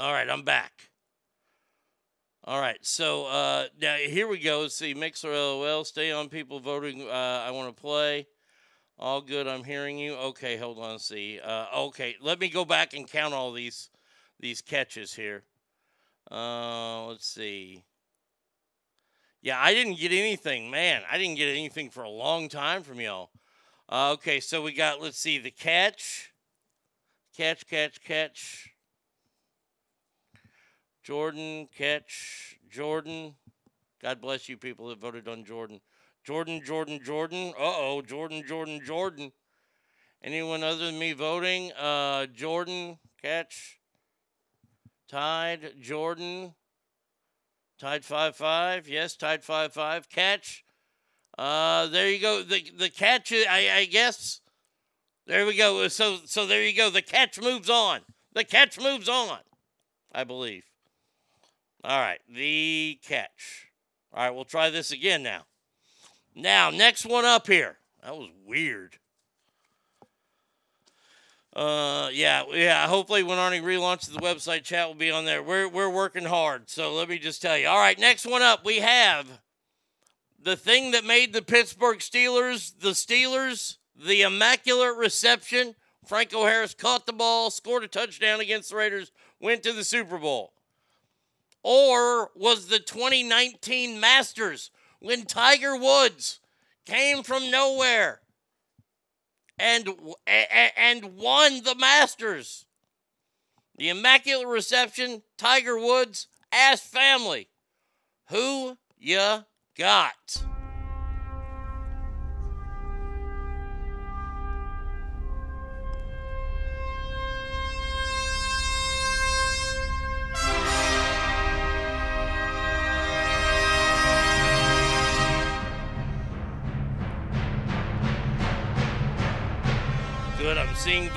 All right, I'm back. All right, so uh, now here we go. Let's see, Mixer LOL, stay on people voting. Uh, I want to play. All good. I'm hearing you. Okay, hold on. See. Uh, okay, let me go back and count all these these catches here. Uh, let's see. Yeah, I didn't get anything, man. I didn't get anything for a long time from y'all. Uh, okay, so we got. Let's see the catch, catch, catch, catch. Jordan, catch, Jordan. God bless you people that voted on Jordan. Jordan, Jordan, Jordan. Uh oh, Jordan, Jordan, Jordan. Anyone other than me voting? Uh, Jordan, catch. Tied, Jordan. Tied 5 5. Yes, Tied 5 5. Catch. Uh, there you go. The the catch, I, I guess. There we go. So so there you go. The catch moves on. The catch moves on. I believe. All right, the catch. All right, we'll try this again now. Now, next one up here. That was weird. Uh, yeah, yeah. Hopefully, when Arnie relaunches the website, chat will be on there. We're we're working hard. So let me just tell you. All right, next one up, we have the thing that made the Pittsburgh Steelers the Steelers. The immaculate reception. Franco Harris caught the ball, scored a touchdown against the Raiders, went to the Super Bowl. Or was the 2019 Masters when Tiger Woods came from nowhere and and won the Masters. The immaculate reception, Tiger Woods, ass family. Who ya got?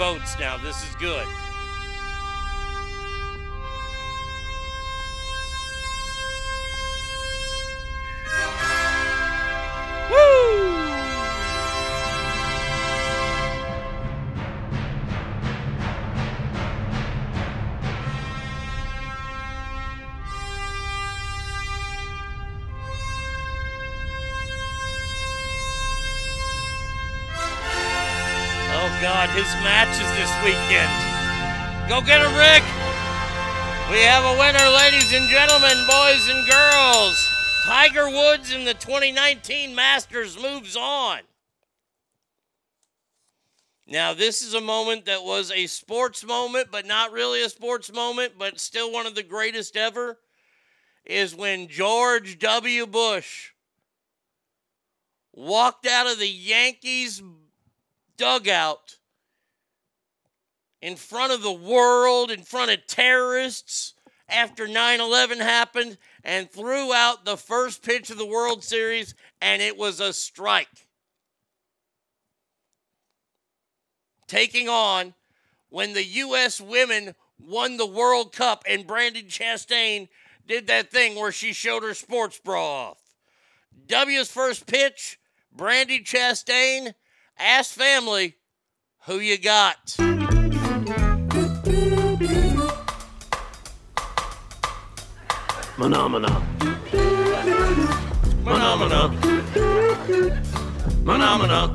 Votes now. This is good. God, his match is this weekend. Go get him, Rick. We have a winner, ladies and gentlemen, boys and girls. Tiger Woods in the 2019 Masters moves on. Now, this is a moment that was a sports moment, but not really a sports moment, but still one of the greatest ever. Is when George W. Bush walked out of the Yankees dugout in front of the world, in front of terrorists after 9 11 happened, and threw out the first pitch of the World Series, and it was a strike. Taking on when the U.S. women won the World Cup and Brandon Chastain did that thing where she showed her sports bra off. W's first pitch, Brandi Chastain, Ask family, who you got? Phenomena. Phenomena. Phenomena.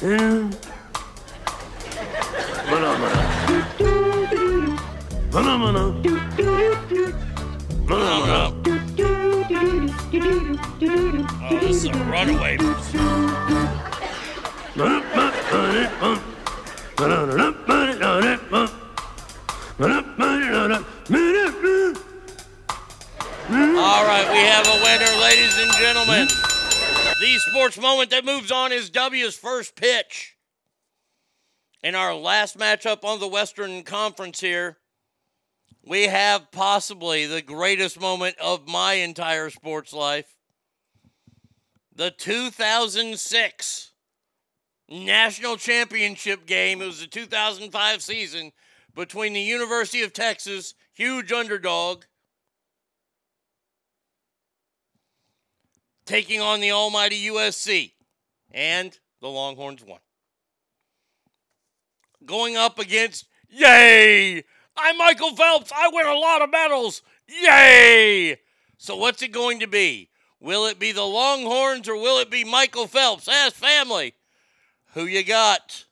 Phenomena. Runaway. All right, we have a winner, ladies and gentlemen. The sports moment that moves on is W's first pitch. In our last matchup on the Western Conference here, we have possibly the greatest moment of my entire sports life the 2006 national championship game. It was the 2005 season between the University of Texas, huge underdog, taking on the almighty USC. And the Longhorns won. Going up against, yay! I'm Michael Phelps. I win a lot of medals. Yay! So, what's it going to be? Will it be the Longhorns or will it be Michael Phelps? Ask family. Who you got?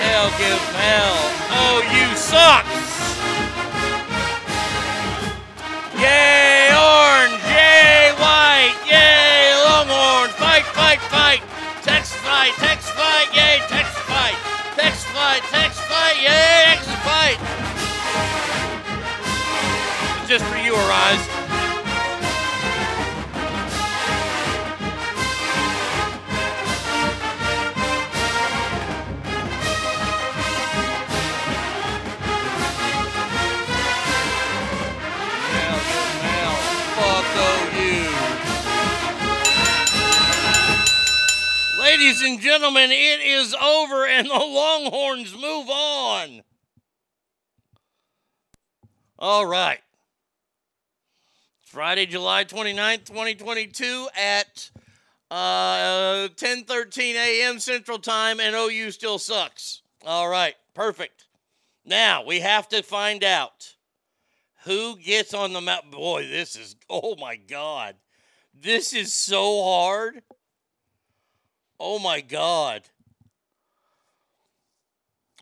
Hell give hell. Oh, you sucks! Yay, text fight! Text fight, text fight! Yay, exit fight! Just for you, Arise. Ladies and gentlemen, it is over and the Longhorns move on. All right. Friday, July 29th, 2022 at uh, 10:13 a.m. Central Time and OU still sucks. All right, perfect. Now, we have to find out who gets on the map? Boy, this is, oh my God. This is so hard. Oh my God.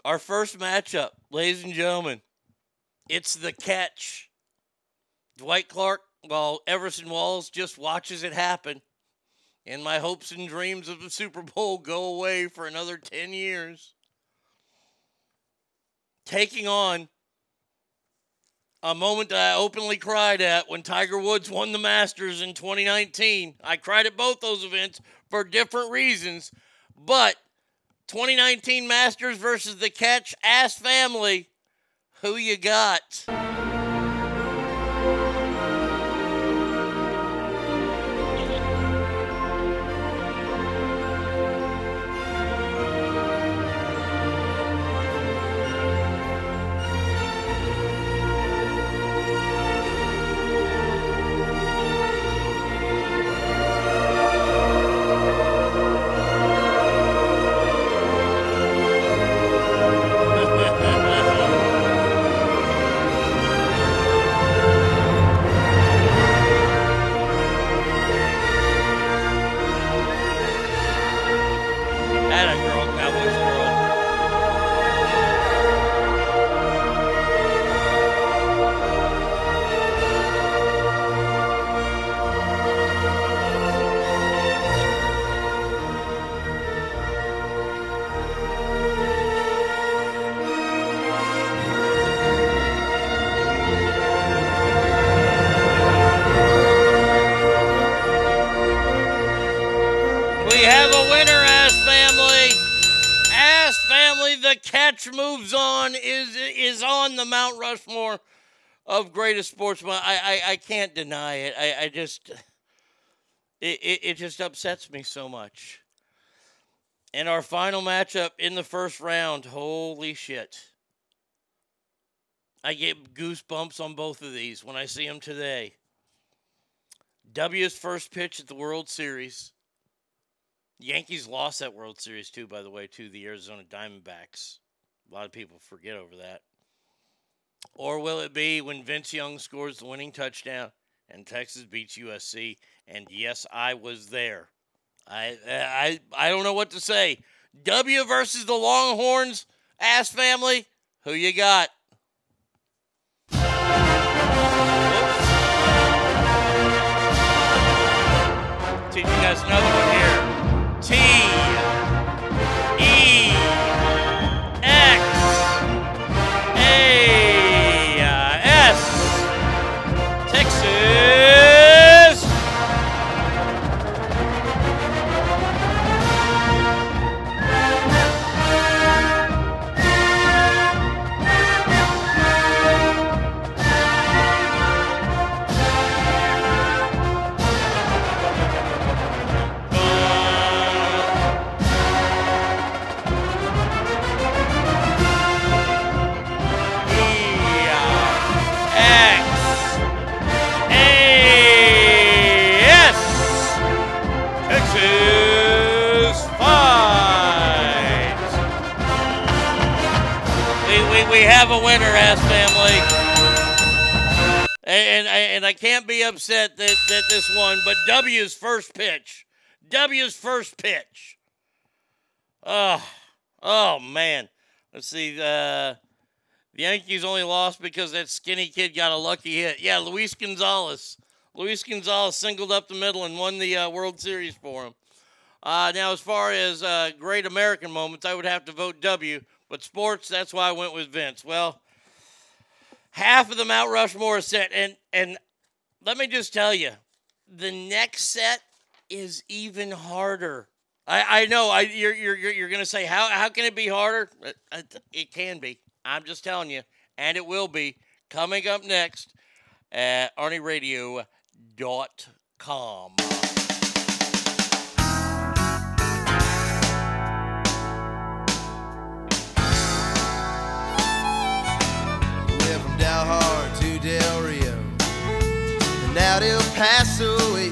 Our first matchup, ladies and gentlemen, it's the catch. Dwight Clark, while Everson Walls just watches it happen. And my hopes and dreams of the Super Bowl go away for another 10 years. Taking on a moment I openly cried at when Tiger Woods won the Masters in 2019. I cried at both those events for different reasons, but 2019 Masters versus the Catch Ass Family, who you got? Greatest sportsmen. I I, I can't deny it. I, I just it, it, it just upsets me so much. And our final matchup in the first round, holy shit. I get goosebumps on both of these when I see them today. W's first pitch at the World Series. Yankees lost that World Series too, by the way, to the Arizona Diamondbacks. A lot of people forget over that. Or will it be when Vince Young scores the winning touchdown and Texas beats USC? And yes, I was there. I I I don't know what to say. W versus the Longhorns, ass family. Who you got? Teach you guys another one here. I can't be upset that, that this won, but W's first pitch. W's first pitch. Oh, oh man. Let's see. Uh, the Yankees only lost because that skinny kid got a lucky hit. Yeah, Luis Gonzalez. Luis Gonzalez singled up the middle and won the uh, World Series for him. Uh, now, as far as uh, great American moments, I would have to vote W. But sports, that's why I went with Vince. Well, half of the Mount Rushmore is set, and and let me just tell you, the next set is even harder. I, I know I you're you're you're gonna say how how can it be harder? It, it can be. I'm just telling you, and it will be coming up next at ArnieRadio.com. Dalhart to Del Rio and they'll pass away.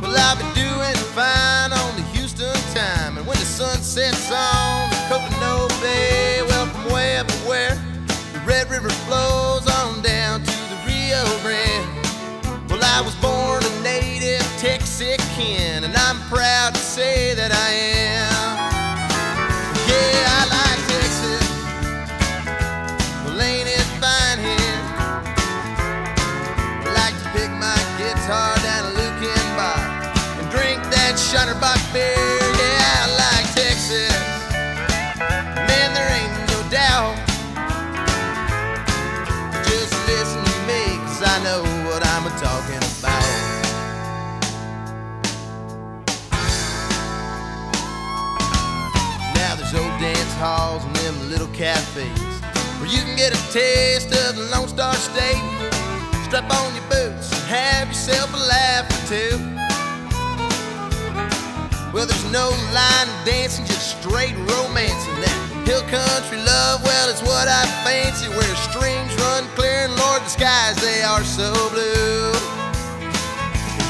Well, I've been doing fine on the Houston time, and when the sun sets on the Coconut Bay, well, from way up where the Red River flows on down to the Rio Grande. Well, I was born a native Texican, and I'm proud to say that I am. Cafes where you can get a taste of the Lone Star State. Strap on your boots and have yourself a laugh or two. Well, there's no line dancing, just straight romancing. That hill country love, well, it's what I fancy. Where streams run clear and Lord, the skies, they are so blue.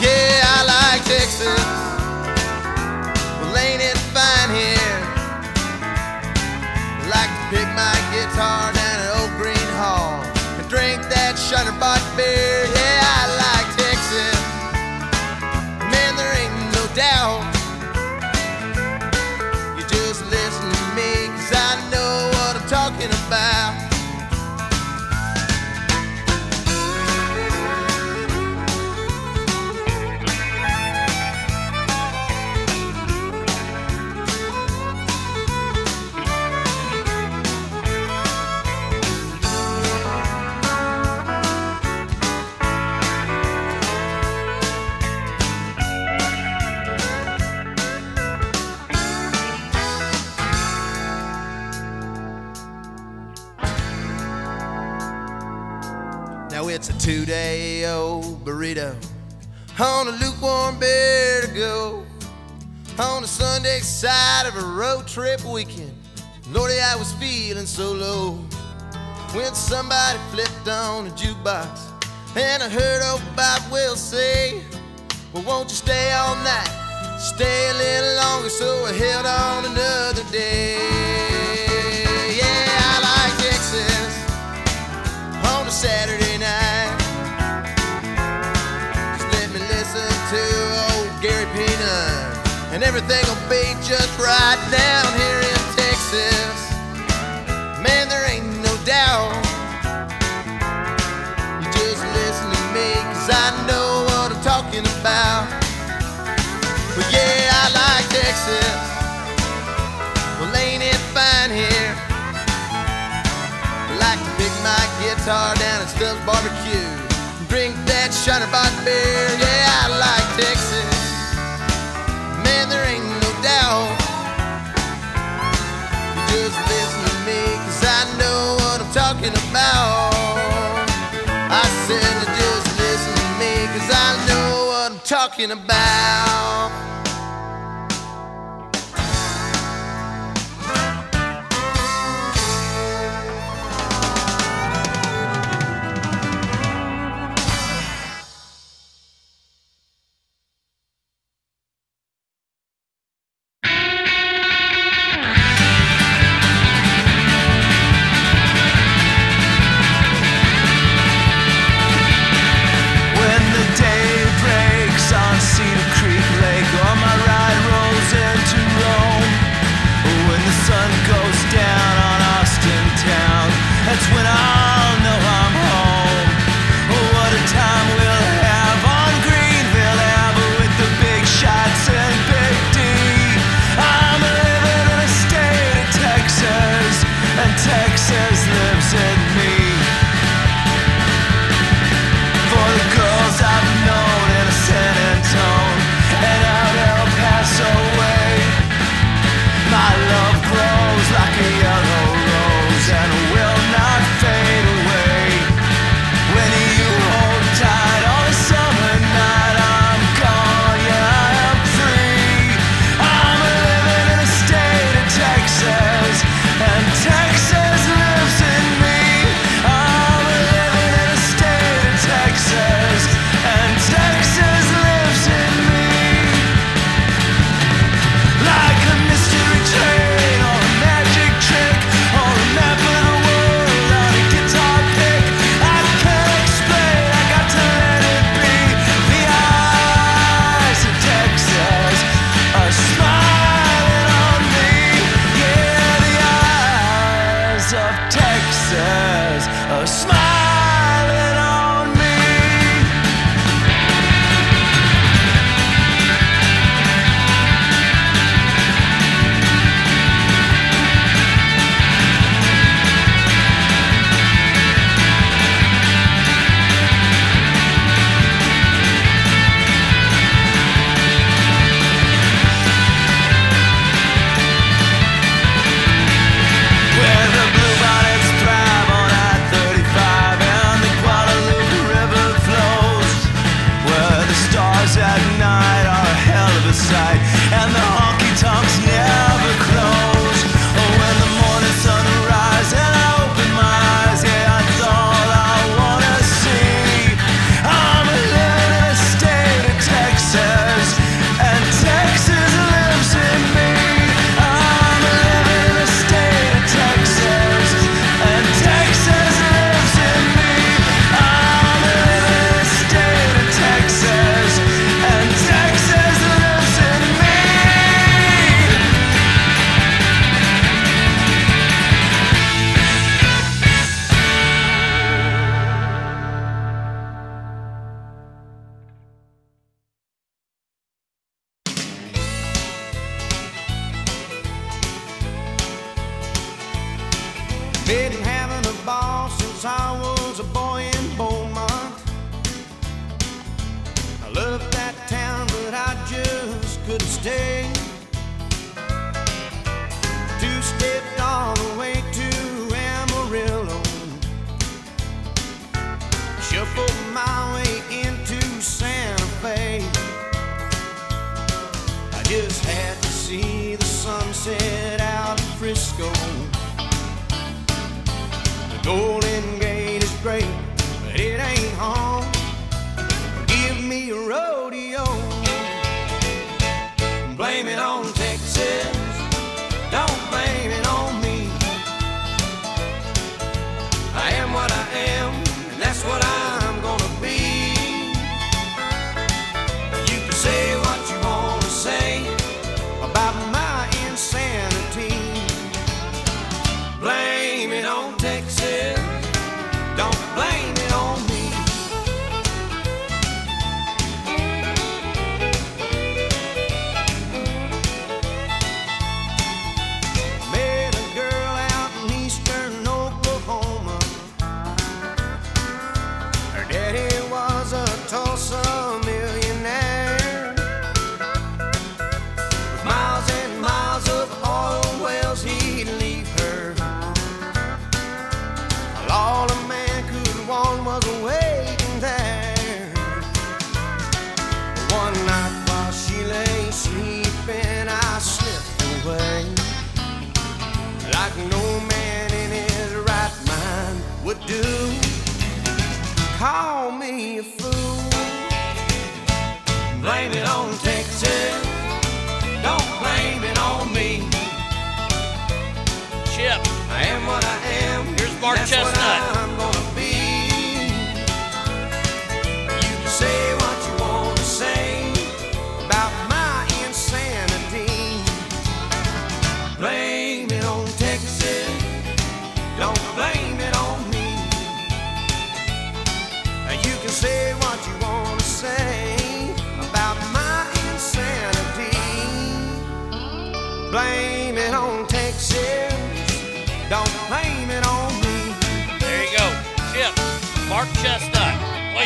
Yeah, I like Texas. Well, ain't it fine here? Like to pick my guitar down at Old Gruene Hall and drink that Shutterbach beer. Two day old burrito on a lukewarm beer to go on a Sunday side of a road trip weekend. Lordy, I was feeling so low when somebody flipped on a jukebox and I heard old Bob Will say, Well, won't you stay all night? Stay a little longer, so I held on another day. Yeah, I like Texas on a Saturday everything will be just right down here in Texas. Man, there ain't no doubt. You just listen to me, cause I know what I'm talking about. But yeah, I like Texas. Well, ain't it fine here? like to pick my guitar down at Stubbs Barbecue. Drink that Shiner Shutterbach beer, yeah, I like Texas. Talking about. Couldn't stay. Two stepped all the way to Amarillo. Shuffled my way into Santa Fe. I just had to see the sunset out in Frisco. The Golden Gate is great,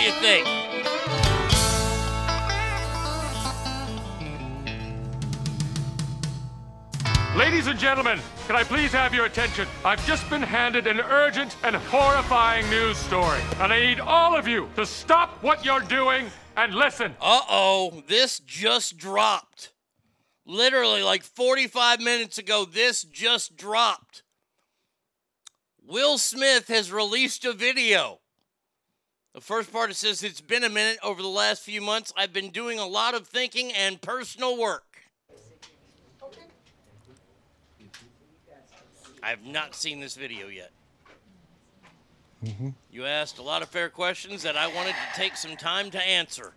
you think? Ladies and gentlemen, can I please have your attention? I've just been handed an urgent and horrifying news story, and I need all of you to stop what you're doing and listen. Uh oh, this just dropped. Literally, like 45 minutes ago, this just dropped. Will Smith has released a video. The first part it says, It's been a minute over the last few months. I've been doing a lot of thinking and personal work. I have not seen this video yet. Mm-hmm. You asked a lot of fair questions that I wanted to take some time to answer.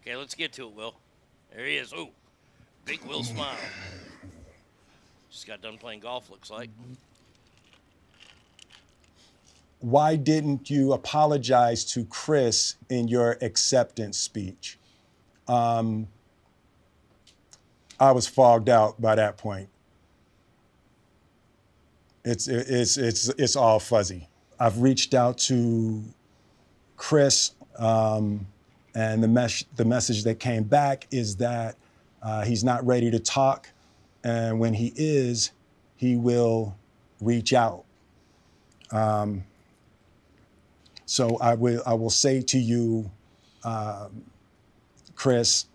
Okay, let's get to it, Will. There he is. Ooh, big Will smile. Just got done playing golf, looks like. Mm-hmm. Why didn't you apologize to Chris in your acceptance speech? Um, I was fogged out by that point. It's it's it's it's all fuzzy. I've reached out to Chris, um, and the mes- the message that came back is that uh, he's not ready to talk, and when he is, he will reach out. Um, so I will I will say to you, um, Chris,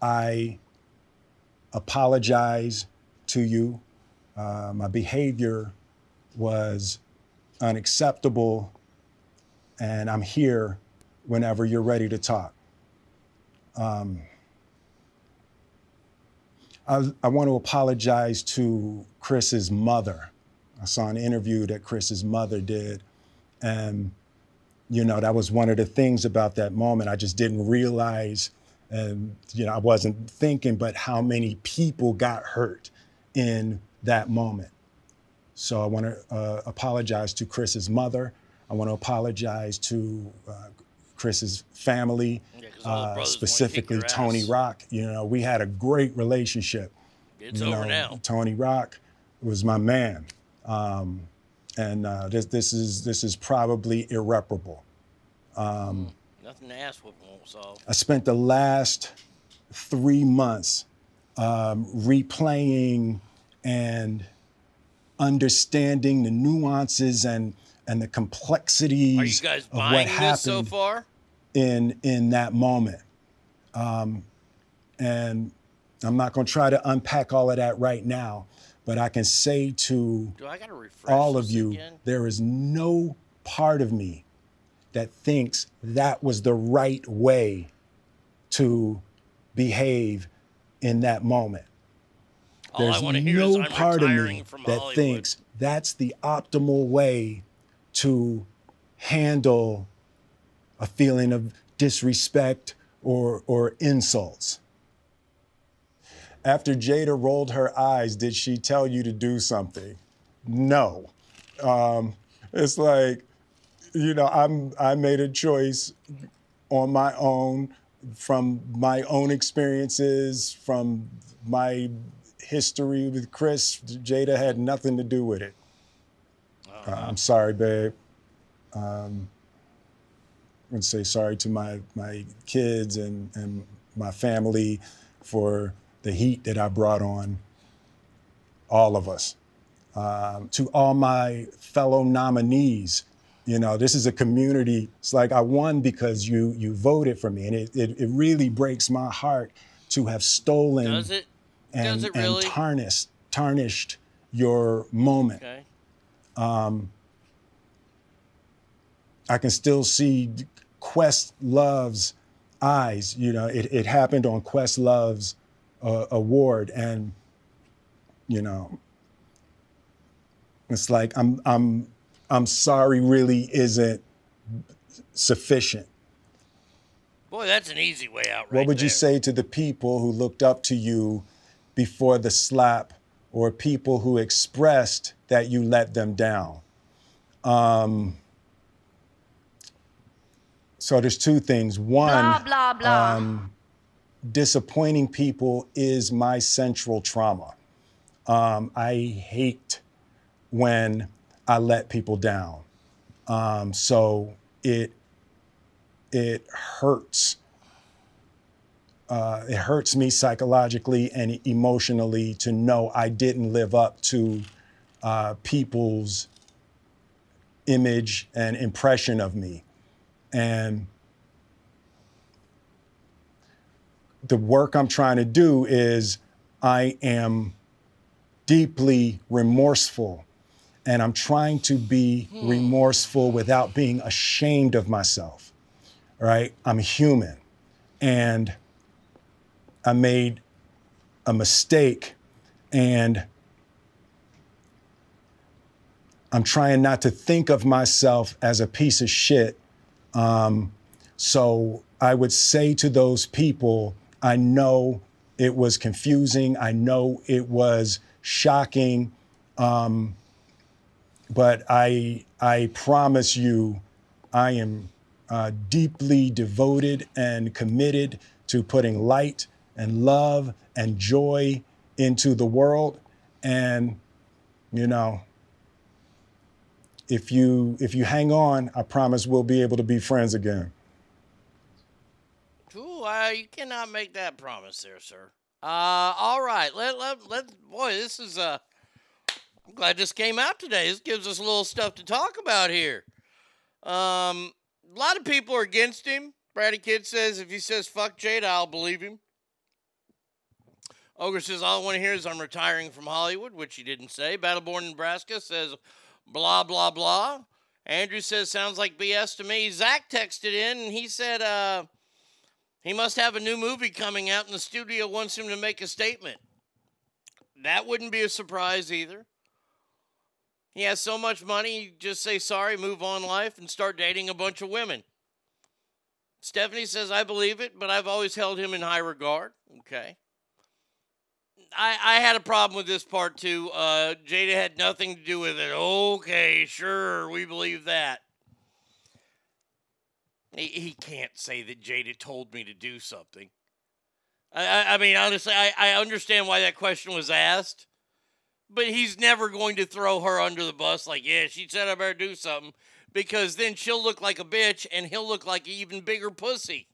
I apologize to you. Uh, my behavior was unacceptable, and I'm here whenever you're ready to talk. Um, I, I want to apologize to Chris's mother. I saw an interview that Chris's mother did, and you know that was one of the things about that moment. I just didn't realize, and you know, I wasn't thinking, but how many people got hurt in that moment. So I want to uh, apologize to Chris's mother. I want to apologize to uh, Chris's family, Yeah, 'cause all the uh, specifically Tony. Rock. You know, we had a great relationship. It's You over know, now. Tony Rock was my man, um, and uh, this this is this is probably irreparable. Um, Nothing to ask what won't solve. I spent the last three months um, replaying and understanding the nuances and and the complexities Are you guys of what buying happened this so far? in in that moment. Um, and I'm not going to try to unpack all of that right now, but I can say to Do I all of you, again? there is no part of me that thinks that was the right way to behave in that moment. All I There's hear no is part of me that Hollywood. thinks that's the optimal way to handle a feeling of disrespect or, or insults. After Jada rolled her eyes, did she tell you to do something? No. Um, it's like, you know, I'm I made a choice on my own from my own experiences, from my history with Chris. Jada had nothing to do with it. Uh, I'm sorry, babe. Um, gonna say sorry to my my kids and and my family for the heat that I brought on all of us. Um, to all my fellow nominees, you know, this is a community. It's like I won because you you voted for me, and it it, it really breaks my heart to have stolen Does it? and, Does it and tarnished tarnished your moment. Okay. Um, I can still see Questlove's eyes. You know, it, it happened on Questlove's uh, award, and you know, it's like I'm I'm I'm sorry. Really, isn't sufficient. Boy, that's an easy way out right what would you say to the people who looked up to you before the slap, or people who expressed that you let them down? Um, so there's two things. One, Blah, blah, blah. Um, disappointing people is my central trauma. Um, I hate when I let people down. Um, so it it hurts. Uh, it hurts me psychologically and emotionally to know I didn't live up to uh, people's image and impression of me. And the work I'm trying to do is I am deeply remorseful and I'm trying to be remorseful without being ashamed of myself. Right? I'm human and I made a mistake and I'm trying not to think of myself as a piece of shit. Um, so I would say to those people, I know it was confusing. I know it was shocking. Um, but I I promise you, I am uh, deeply devoted and committed to putting light and love and joy into the world. And you know, if you if you hang on, I promise we'll be able to be friends again. Ooh, uh, you cannot make that promise there, sir. Uh, all right. Let, let, let, boy, this is, uh, I'm glad this came out today. This gives us a little stuff to talk about here. Um, a lot of people are against him. Brady Kid says if he says fuck Jada, I'll believe him. Ogre says all I want to hear is I'm retiring from Hollywood, which he didn't say. Battleborn Nebraska says blah blah blah. Andrew says sounds like BS to me. Zach texted in and he said uh, he must have a new movie coming out and the studio wants him to make a statement. That wouldn't be a surprise either. He has so much money, just say sorry, move on life, and start dating a bunch of women. Stephanie says, I believe it, but I've always held him in high regard. Okay. I, I had a problem with this part too. Uh, Jada had nothing to do with it. Okay, sure, we believe that. He, he can't say that Jada told me to do something. I, I, mean, honestly, I, I understand why that question was asked, but he's never going to throw her under the bus like, yeah, she said I better do something, because then she'll look like a bitch and he'll look like an even bigger pussy.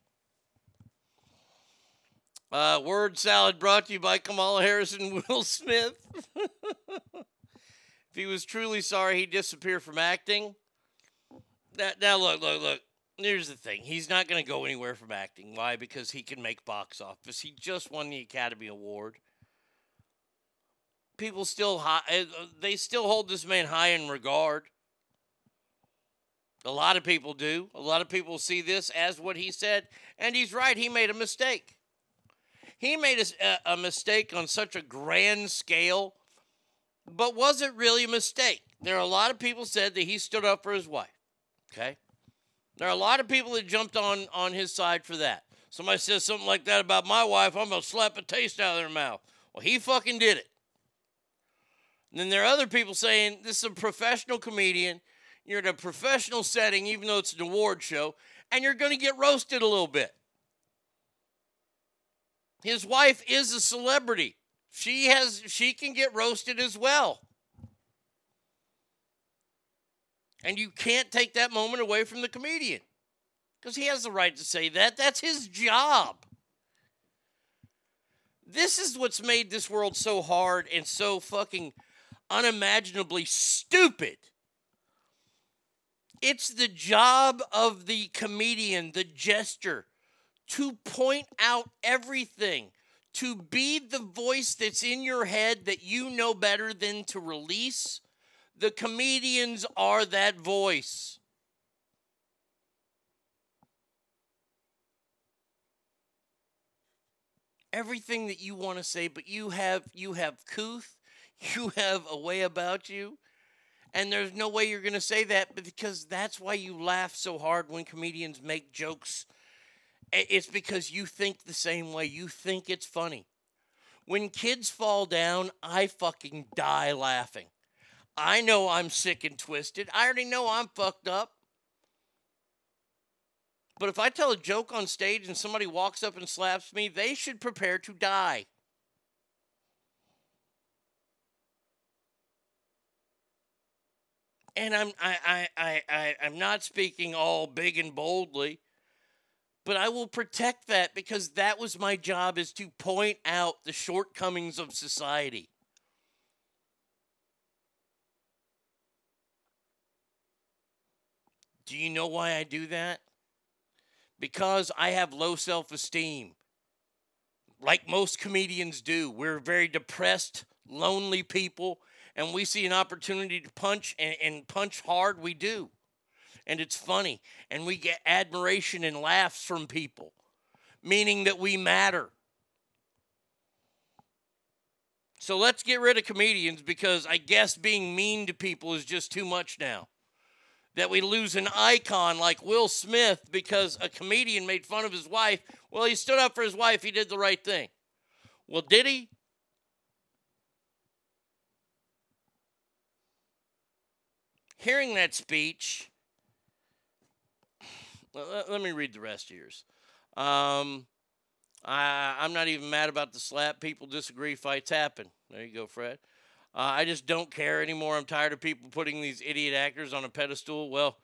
Uh, word salad brought to you by Kamala Harris and Will Smith. if he was truly sorry, he'd disappear from acting. That, now, look, look, look. Here's the thing. He's not going to go anywhere from acting. Why? Because he can make box office. He just won the Academy Award. People still high, uh, they still hold this man high in regard. A lot of people do. A lot of people see this as what he said, and he's right. He made a mistake. He made a, a mistake on such a grand scale, but was it really a mistake? There are a lot of people said that he stood up for his wife. Okay, there are a lot of people that jumped on on his side for that. Somebody says something like that about my wife, I'm gonna slap a taste out of their mouth. Well, he fucking did it. And then there are other people saying this is a professional comedian. You're in a professional setting, even though it's an award show, and you're to get roasted a little bit. His wife is a celebrity. She has she can get roasted as well. And you can't take that moment away from the comedian. Because he has the right to say that. That's his job. This is what's made this world so hard and so fucking unimaginably stupid. It's the job of the comedian, the jester, to point out everything, to be the voice that's in your head that you know better than to release. The comedians are that voice. Everything that you want to say, but you have you have couth, you have a way about you, and there's no way you're going to say that because that's why you laugh so hard when comedians make jokes it's because you think the same way. You think it's funny. When kids fall down, I fucking die laughing. I know I'm sick and twisted. I already know I'm fucked up. But if I tell a joke on stage and somebody walks up and slaps me, they should prepare to die. And I'm I, I, I, I, I'm not speaking all big and boldly but I will protect that because that was my job is to point out the shortcomings of society. Do you know why I do that? Because I have low self esteem. Like most comedians do. We're very depressed, lonely people, and we see an opportunity to punch and, and punch hard, we do and it's funny and we get admiration and laughs from people, meaning that we matter. So let's get rid of comedians because I guess being mean to people is just too much now. That we lose an icon like Will Smith because a comedian made fun of his wife. Well, he stood up for his wife, he did the right thing. Well, did he? hearing that speech, let, me read the rest of yours. Um, I, I'm not even mad about the slap. People disagree, fights happen. There you go, Fred. Uh, I just don't care anymore. I'm tired of people putting these idiot actors on a pedestal. Well,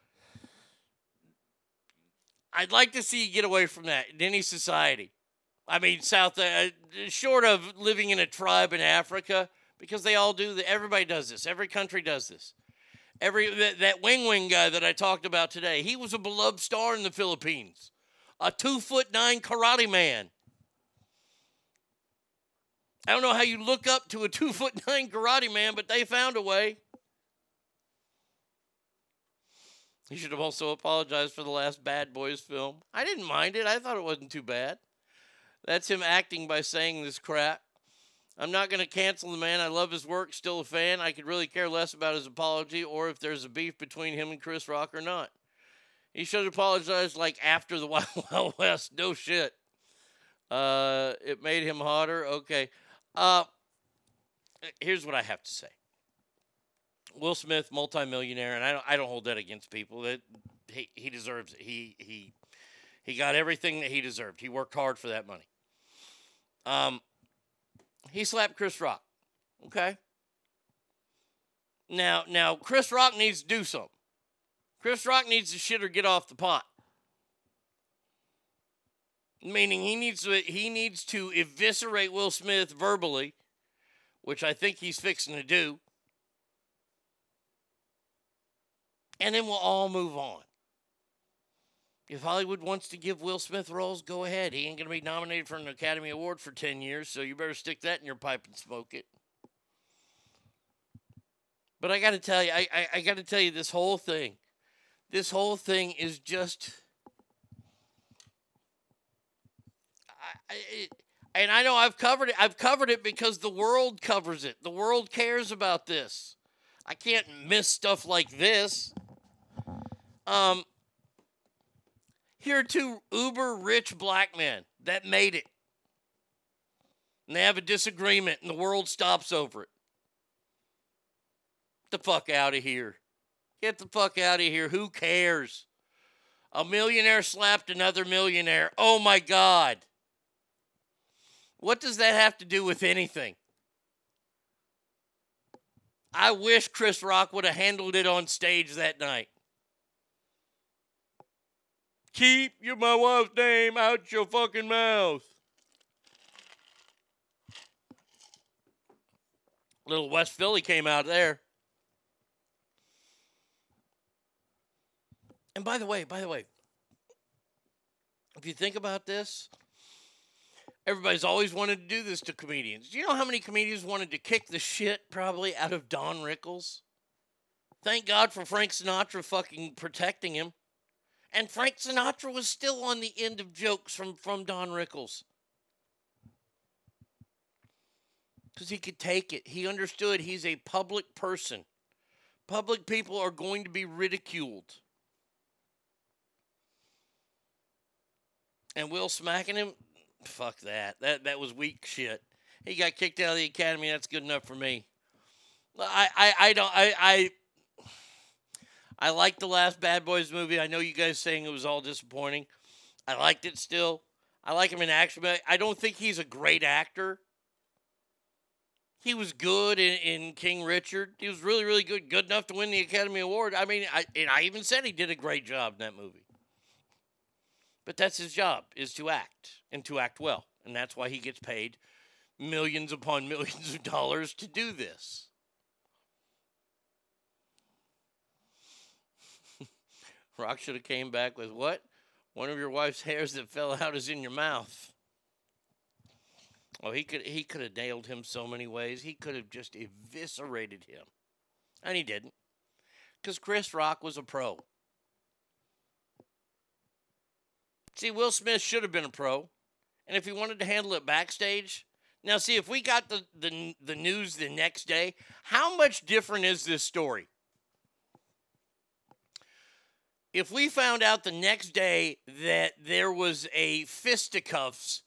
I'd like to see you get away from that in any society. I mean, South, uh, short of living in a tribe in Africa, because they all do that. Everybody does this. Every country does this. Every that, that Weng Weng guy that I talked about today, he was a beloved star in the Philippines, a two foot nine karate man. I don't know how you look up to a two foot nine karate man, but they found a way. He should have also apologized for the last Bad Boys film. I didn't mind it. I thought it wasn't too bad. That's him acting by saying this crap. I'm not going to cancel the man. I love his work, still a fan. I could really care less about his apology or if there's a beef between him and Chris Rock or not. He should apologize like after the Wild Wild West. No shit. Uh, it made him hotter. Okay. Uh, here's what I have to say. Will Smith, multimillionaire, and I don't, I don't hold that against people. That he, he deserves it. He he he got everything that he deserved. He worked hard for that money. Um, he slapped Chris Rock. Okay. Now now Chris Rock needs to do something. Chris Rock needs to shit or get off the pot. Meaning he needs to he needs to eviscerate Will Smith verbally, which I think he's fixing to do. And then we'll all move on. If Hollywood wants to give Will Smith roles, go ahead. He ain't going to be nominated for an Academy Award for 10 years, so you better stick that in your pipe and smoke it. But I got to tell you, I, I, I got to tell you, this whole thing, this whole thing is just. I, I, and I know I've covered it. I've covered it because the world covers it. The world cares about this. I can't miss stuff like this. Um, here are two uber rich black men that made it. And they have a disagreement, and the world stops over it. Get the fuck out of here. Get the fuck out of here. Who cares? A millionaire slapped another millionaire. Oh my God. What does that have to do with anything? I wish Chris Rock would have handled it on stage that night. Keep your my wife's name out your fucking mouth. Little West Philly came out there. And by the way, by the way, if you think about this, everybody's always wanted to do this to comedians. Do you know how many comedians wanted to kick the shit probably out of Don Rickles? Thank God for Frank Sinatra fucking protecting him. And Frank Sinatra was still on the end of jokes from, from Don Rickles. Because he could take it. He understood he's a public person. Public people are going to be ridiculed. And Will smacking him, fuck that. That that was weak shit. He got kicked out of the academy. That's good enough for me. I I, I don't I I I liked the last Bad Boys movie. I know you guys saying it was all disappointing. I liked it still. I like him in action, but I don't think he's a great actor. He was good in, in King Richard. He was really, really good, good enough to win the Academy Award. I mean, I, and I even said he did a great job in that movie. But that's his job, is to act and to act well. And that's why he gets paid millions upon millions of dollars to do this. Rock should have came back with what? One of your wife's hairs that fell out is in your mouth. Oh, he could he could have nailed him so many ways. He could have just eviscerated him. And he didn't. Cuz Chris Rock was a pro. See, Will Smith should have been a pro. And if he wanted to handle it backstage, now see if we got the the, the news the next day, how much different is this story? if we found out the next day that there was a fisticuffs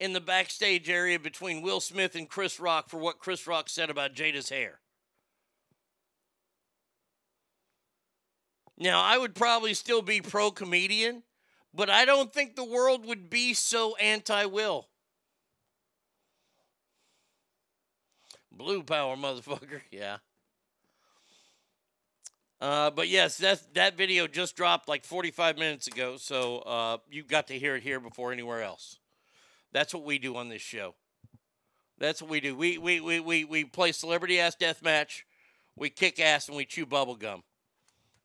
in the backstage area between Will Smith and Chris Rock for what Chris Rock said about Jada's hair. Now, I would probably still be pro comedian, but I don't think the world would be so anti Will. Blue power, motherfucker. Yeah. Uh, but yes, that that video just dropped like 45 minutes ago, so uh, you got to hear it here before anywhere else. That's what we do on this show. That's what we do. We we we we, we play celebrity ass death match. We kick ass and we chew bubble gum.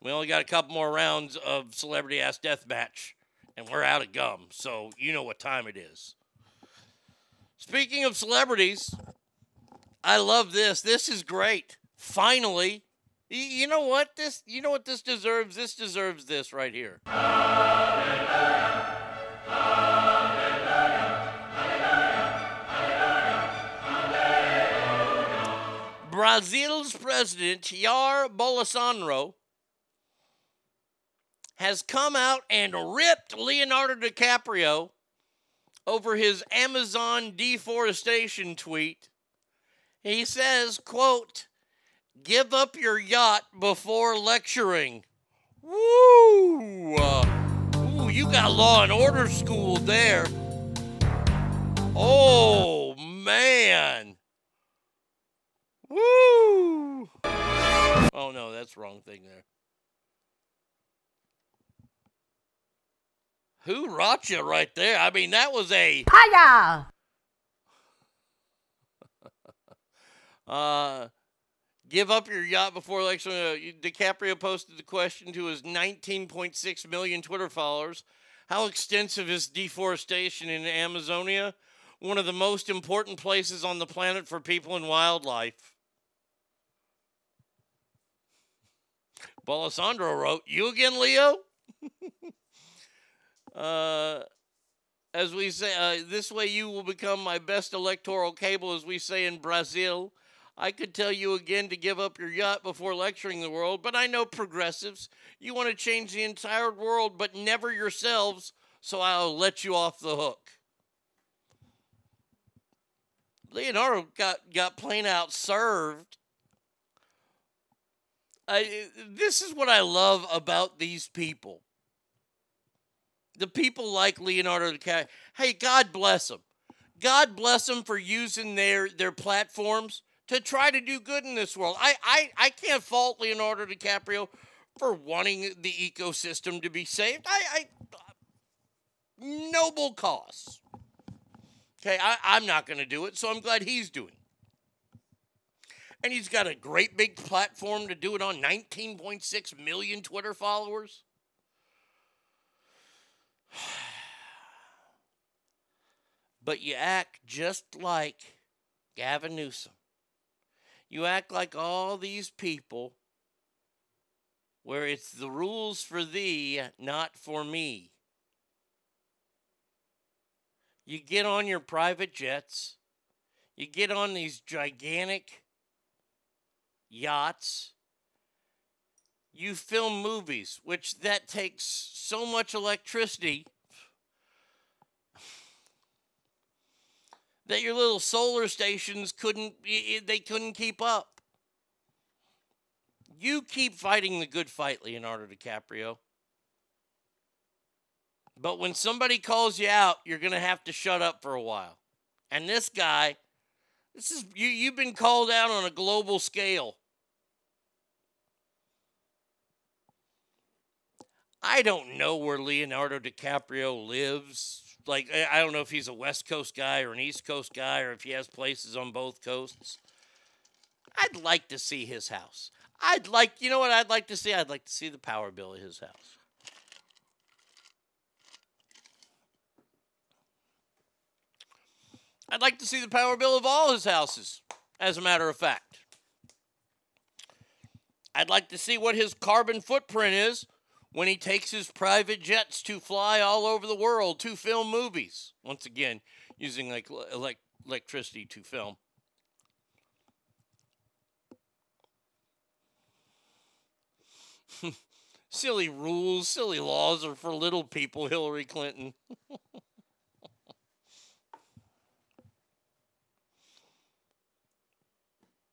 We only got a couple more rounds of celebrity ass death match, and we're out of gum. So you know what time it is. Speaking of celebrities, I love this. This is great. Finally, You know what? This you know what this deserves? This deserves this right here. Brazil's president Jair Bolsonaro has come out and ripped Leonardo DiCaprio over his Amazon deforestation tweet. He says, quote, give up your yacht before lecturing. Woo! Ooh, you got law and order school there. Oh, man. Woo! Oh, no, that's wrong thing there. Who you right there? I mean, that was a. Hiya! Uh, give up your yacht before election. Uh, DiCaprio posted the question to his 19.6 million Twitter followers. How extensive is deforestation in Amazonia? One of the most important places on the planet for people and wildlife. Bolsonaro wrote, You again, Leo? uh, as we say, uh, this way you will become my best electoral cable, as we say in Brazil. I could tell you again to give up your yacht before lecturing the world, but I know progressives. You want to change the entire world, but never yourselves, so I'll let you off the hook. Leonardo got, got plain out served. I, this is what I love about these people. The people like Leonardo DiCaprio. Hey, God bless them. God bless them for using their, their platforms to try to do good in this world. I, I, I can't fault Leonardo DiCaprio for wanting the ecosystem to be saved. I, I noble cause. Okay, I, I'm not going to do it, so I'm glad he's doing it. And he's got a great big platform to do it on 19.6 million Twitter followers. But you act just like Gavin Newsom. You act like all these people where it's the rules for thee, not for me. You get on your private jets, you get on these gigantic yachts, you film movies, which that takes so much electricity that your little solar stations couldn't they couldn't keep up. You keep fighting the good fight, Leonardo DiCaprio. But when somebody calls you out, you're going to have to shut up for a while. And this guy, this is you you've been called out on a global scale. I don't know where Leonardo DiCaprio lives. Like, I don't know if he's a West Coast guy or an East Coast guy or if he has places on both coasts. I'd like to see his house. I'd like, you know what I'd like to see? I'd like to see the power bill of his house. I'd like to see the power bill of all his houses, as a matter of fact. I'd like to see what his carbon footprint is when he takes his private jets to fly all over the world to film movies. Once again, using like elect- electricity to film. silly rules, silly laws are for little people, Hillary Clinton.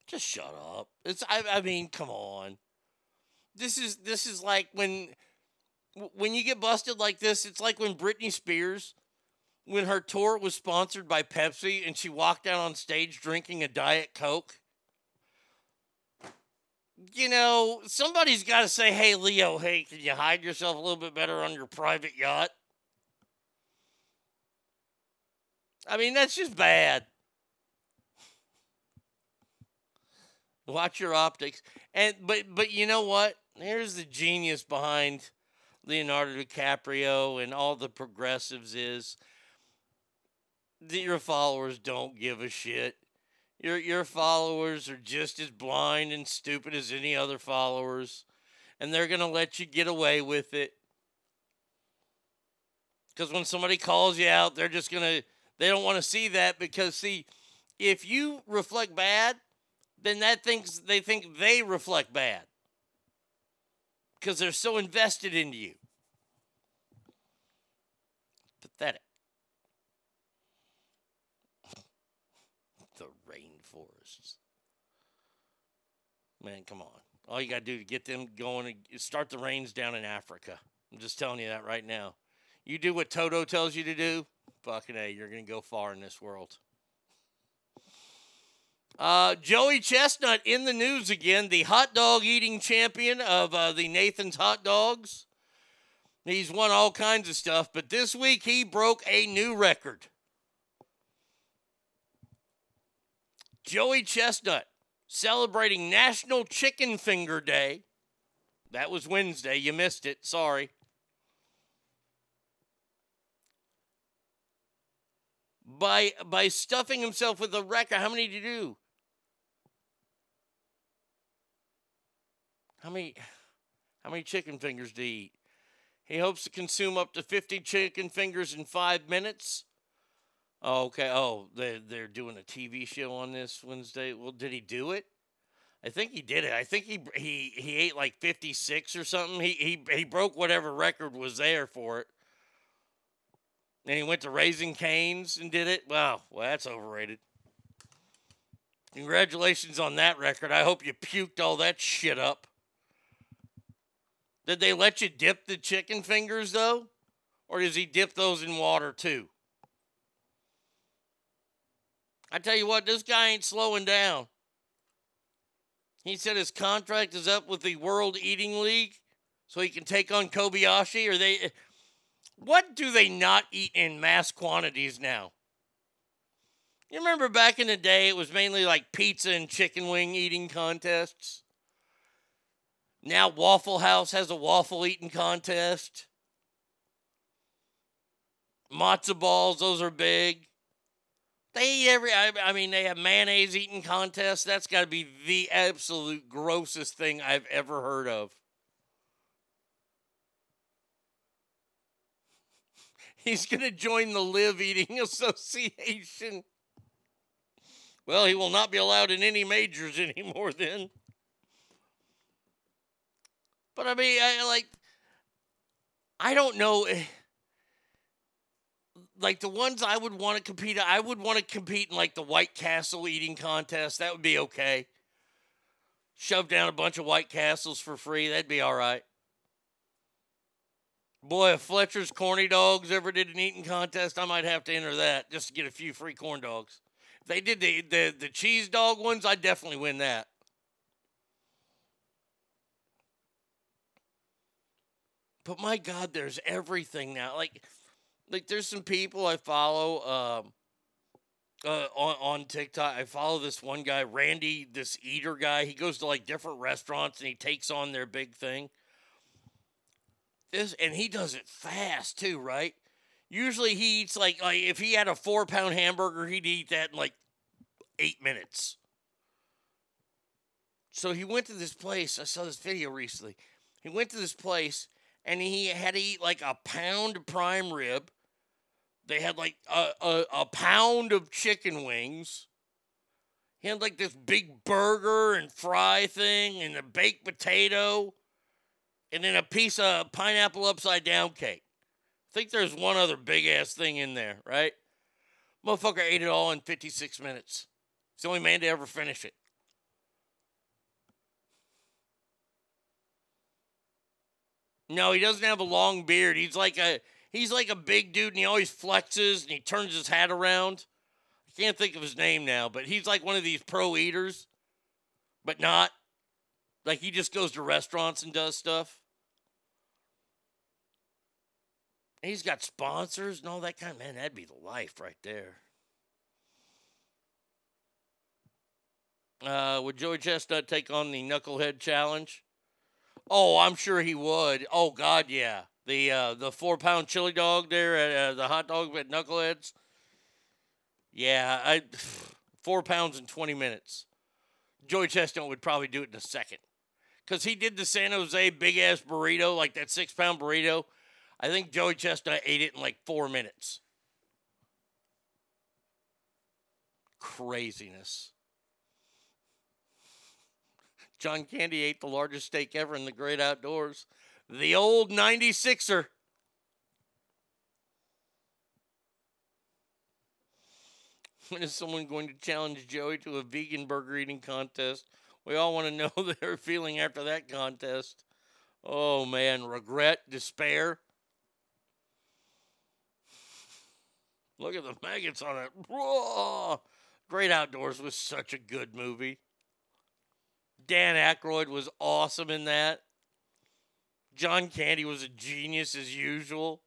Just shut up. It's I, I mean, come on. This is this is like when when you get busted like this, it's like when Britney Spears when her tour was sponsored by Pepsi and she walked out on stage drinking a Diet Coke. You know, somebody's got to say, hey, Leo, hey, can you hide yourself a little bit better on your private yacht? I mean, that's just bad. Watch your optics. And but but you know what? Here's the genius behind Leonardo DiCaprio and all the progressives is that your followers don't give a shit. Your your followers are just as blind and stupid as any other followers, and they're gonna let you get away with it. Because when somebody calls you out, they're just gonna they don't want to see that because see, if you reflect bad, then that thinks they think they reflect bad. Because they're so invested in you. Pathetic. the rainforests. Man, come on. All you got to do to get them going is start the rains down in Africa. I'm just telling you that right now. You do what Toto tells you to do, fucking A, you're going to go far in this world. Uh, Joey Chestnut in the news again, the hot dog eating champion of uh, the Nathan's Hot Dogs. He's won all kinds of stuff, but this week he broke a new record. Joey Chestnut celebrating National Chicken Finger Day. That was Wednesday. You missed it. Sorry. By by stuffing himself with a record. How many did you do? How many how many chicken fingers do you eat? He hopes to consume up to 50 chicken fingers in five minutes. Oh, okay. Oh, they they're doing a TV show on this Wednesday. Well, did he do it? I think he did it. I think he he he ate like 56 or something. He he he broke whatever record was there for it. And he went to Raising Cane's and did it. Wow, well that's overrated. Congratulations on that record. I hope you puked all that shit up. Did they let you dip the chicken fingers though? Or does he dip those in water too? I tell you what, this guy ain't slowing down. He said his contract is up with the World Eating League so he can take on Kobayashi. Or they. What do they not eat in mass quantities now? You remember back in the day, it was mainly like pizza and chicken wing eating contests. Now Waffle House has a waffle eating contest. Matzo balls, those are big. They eat every. I, I mean, they have mayonnaise eating contests. That's got to be the absolute grossest thing I've ever heard of. He's going to join the Live Eating Association. Well, he will not be allowed in any majors anymore then. But I mean, I like, I don't know. Eh, like the ones I would want to compete, I would want to compete in like the White Castle eating contest. That would be okay. Shove down a bunch of White Castles for free. That'd be all right. Boy, if Fletcher's Corny Dogs ever did an eating contest, I might have to enter that just to get a few free corn dogs. If they did the, the, the cheese dog ones, I'd definitely win that. But my God, there's everything now. Like, like there's some people I follow um, uh, on on TikTok. I follow this one guy, Randy, this eater guy. He goes to like different restaurants and he takes on their big thing. This and he does it fast too, right? Usually he eats like like if he had a four pound hamburger, he'd eat that in like eight minutes. So he went to this place. I saw this video recently. He went to this place and he had to eat like a pound prime rib. They had like a, a, a pound of chicken wings. He had like this big burger and fry thing and a baked potato and then a piece of pineapple upside down cake. I think there's one other big ass thing in there, right? Motherfucker ate it all in 56 minutes. He's the only man to ever finish it. No, he doesn't have a long beard. He's like a he's like a big dude and he always flexes and he turns his hat around. I can't think of his name now, but he's like one of these pro eaters, but not. Like he just goes to restaurants and does stuff. And he's got sponsors and all that kind of man, that'd be the life right there. Uh, would Joey Chestnut take on the Knucklehead Challenge? Oh, I'm sure he would. Oh God, yeah. The uh, the four pound chili dog there at uh, the hot dog at Knuckleheads. Yeah, I four pounds in twenty minutes. Joey Chestnut would probably do it in a second, cause he did the San Jose big ass burrito, like that six pound burrito. I think Joey Chestnut ate it in like four minutes. Craziness. John Candy ate the largest steak ever in the great outdoors. The old 96er. When is someone going to challenge Joey to a vegan burger eating contest? We all want to know their feeling after that contest. Oh man, regret, despair. Look at the maggots on it. Whoa! Great Outdoors was such a good movie. Dan Aykroyd was awesome in that. John Candy was a genius as usual.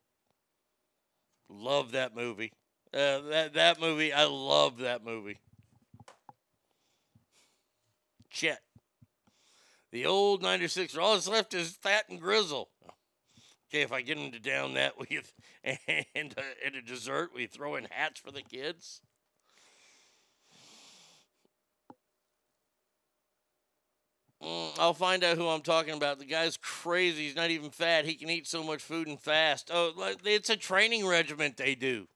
Love that movie. Uh, that that movie, I love that movie. Chet. The old 96er. All that's left is fat and grizzle. Okay, if I get him to down that with and, uh, and a dessert, we throw in hats for the kids. Mm, I'll find out who I'm talking about. The guy's crazy. He's not even fat. He can eat so much food and fast. Oh, it's a training regiment they do.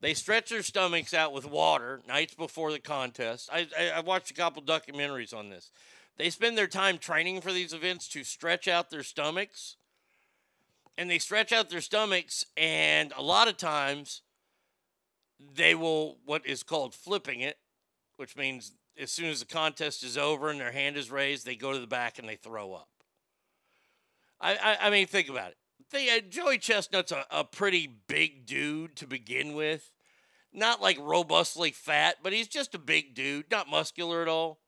They stretch their stomachs out with water nights before the contest. I, I, I watched a couple documentaries on this. They spend their time training for these events to stretch out their stomachs. And they stretch out their stomachs, and a lot of times they will, what is called flipping it, which means as soon as the contest is over and their hand is raised, they go to the back and they throw up. I, I, I mean, think about it. They, uh, Joey Chestnut's a, a pretty big dude to begin with. Not like robustly fat, but he's just a big dude, not muscular at all.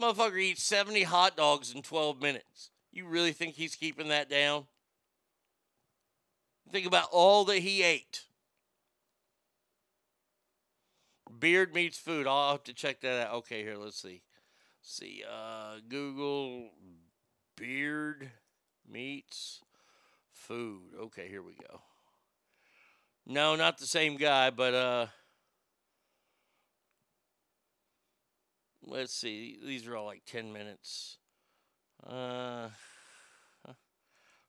Motherfucker eats 70 hot dogs in 12 minutes. You really think he's keeping that down? Think about all that he ate. BeardMeatsFood. I'll have to check that out. Okay, here, let's see. Let's see. Uh, Google beard meets food. Okay, here we go. No, not the same guy, but uh let's see. These are all like 10 minutes. Uh let's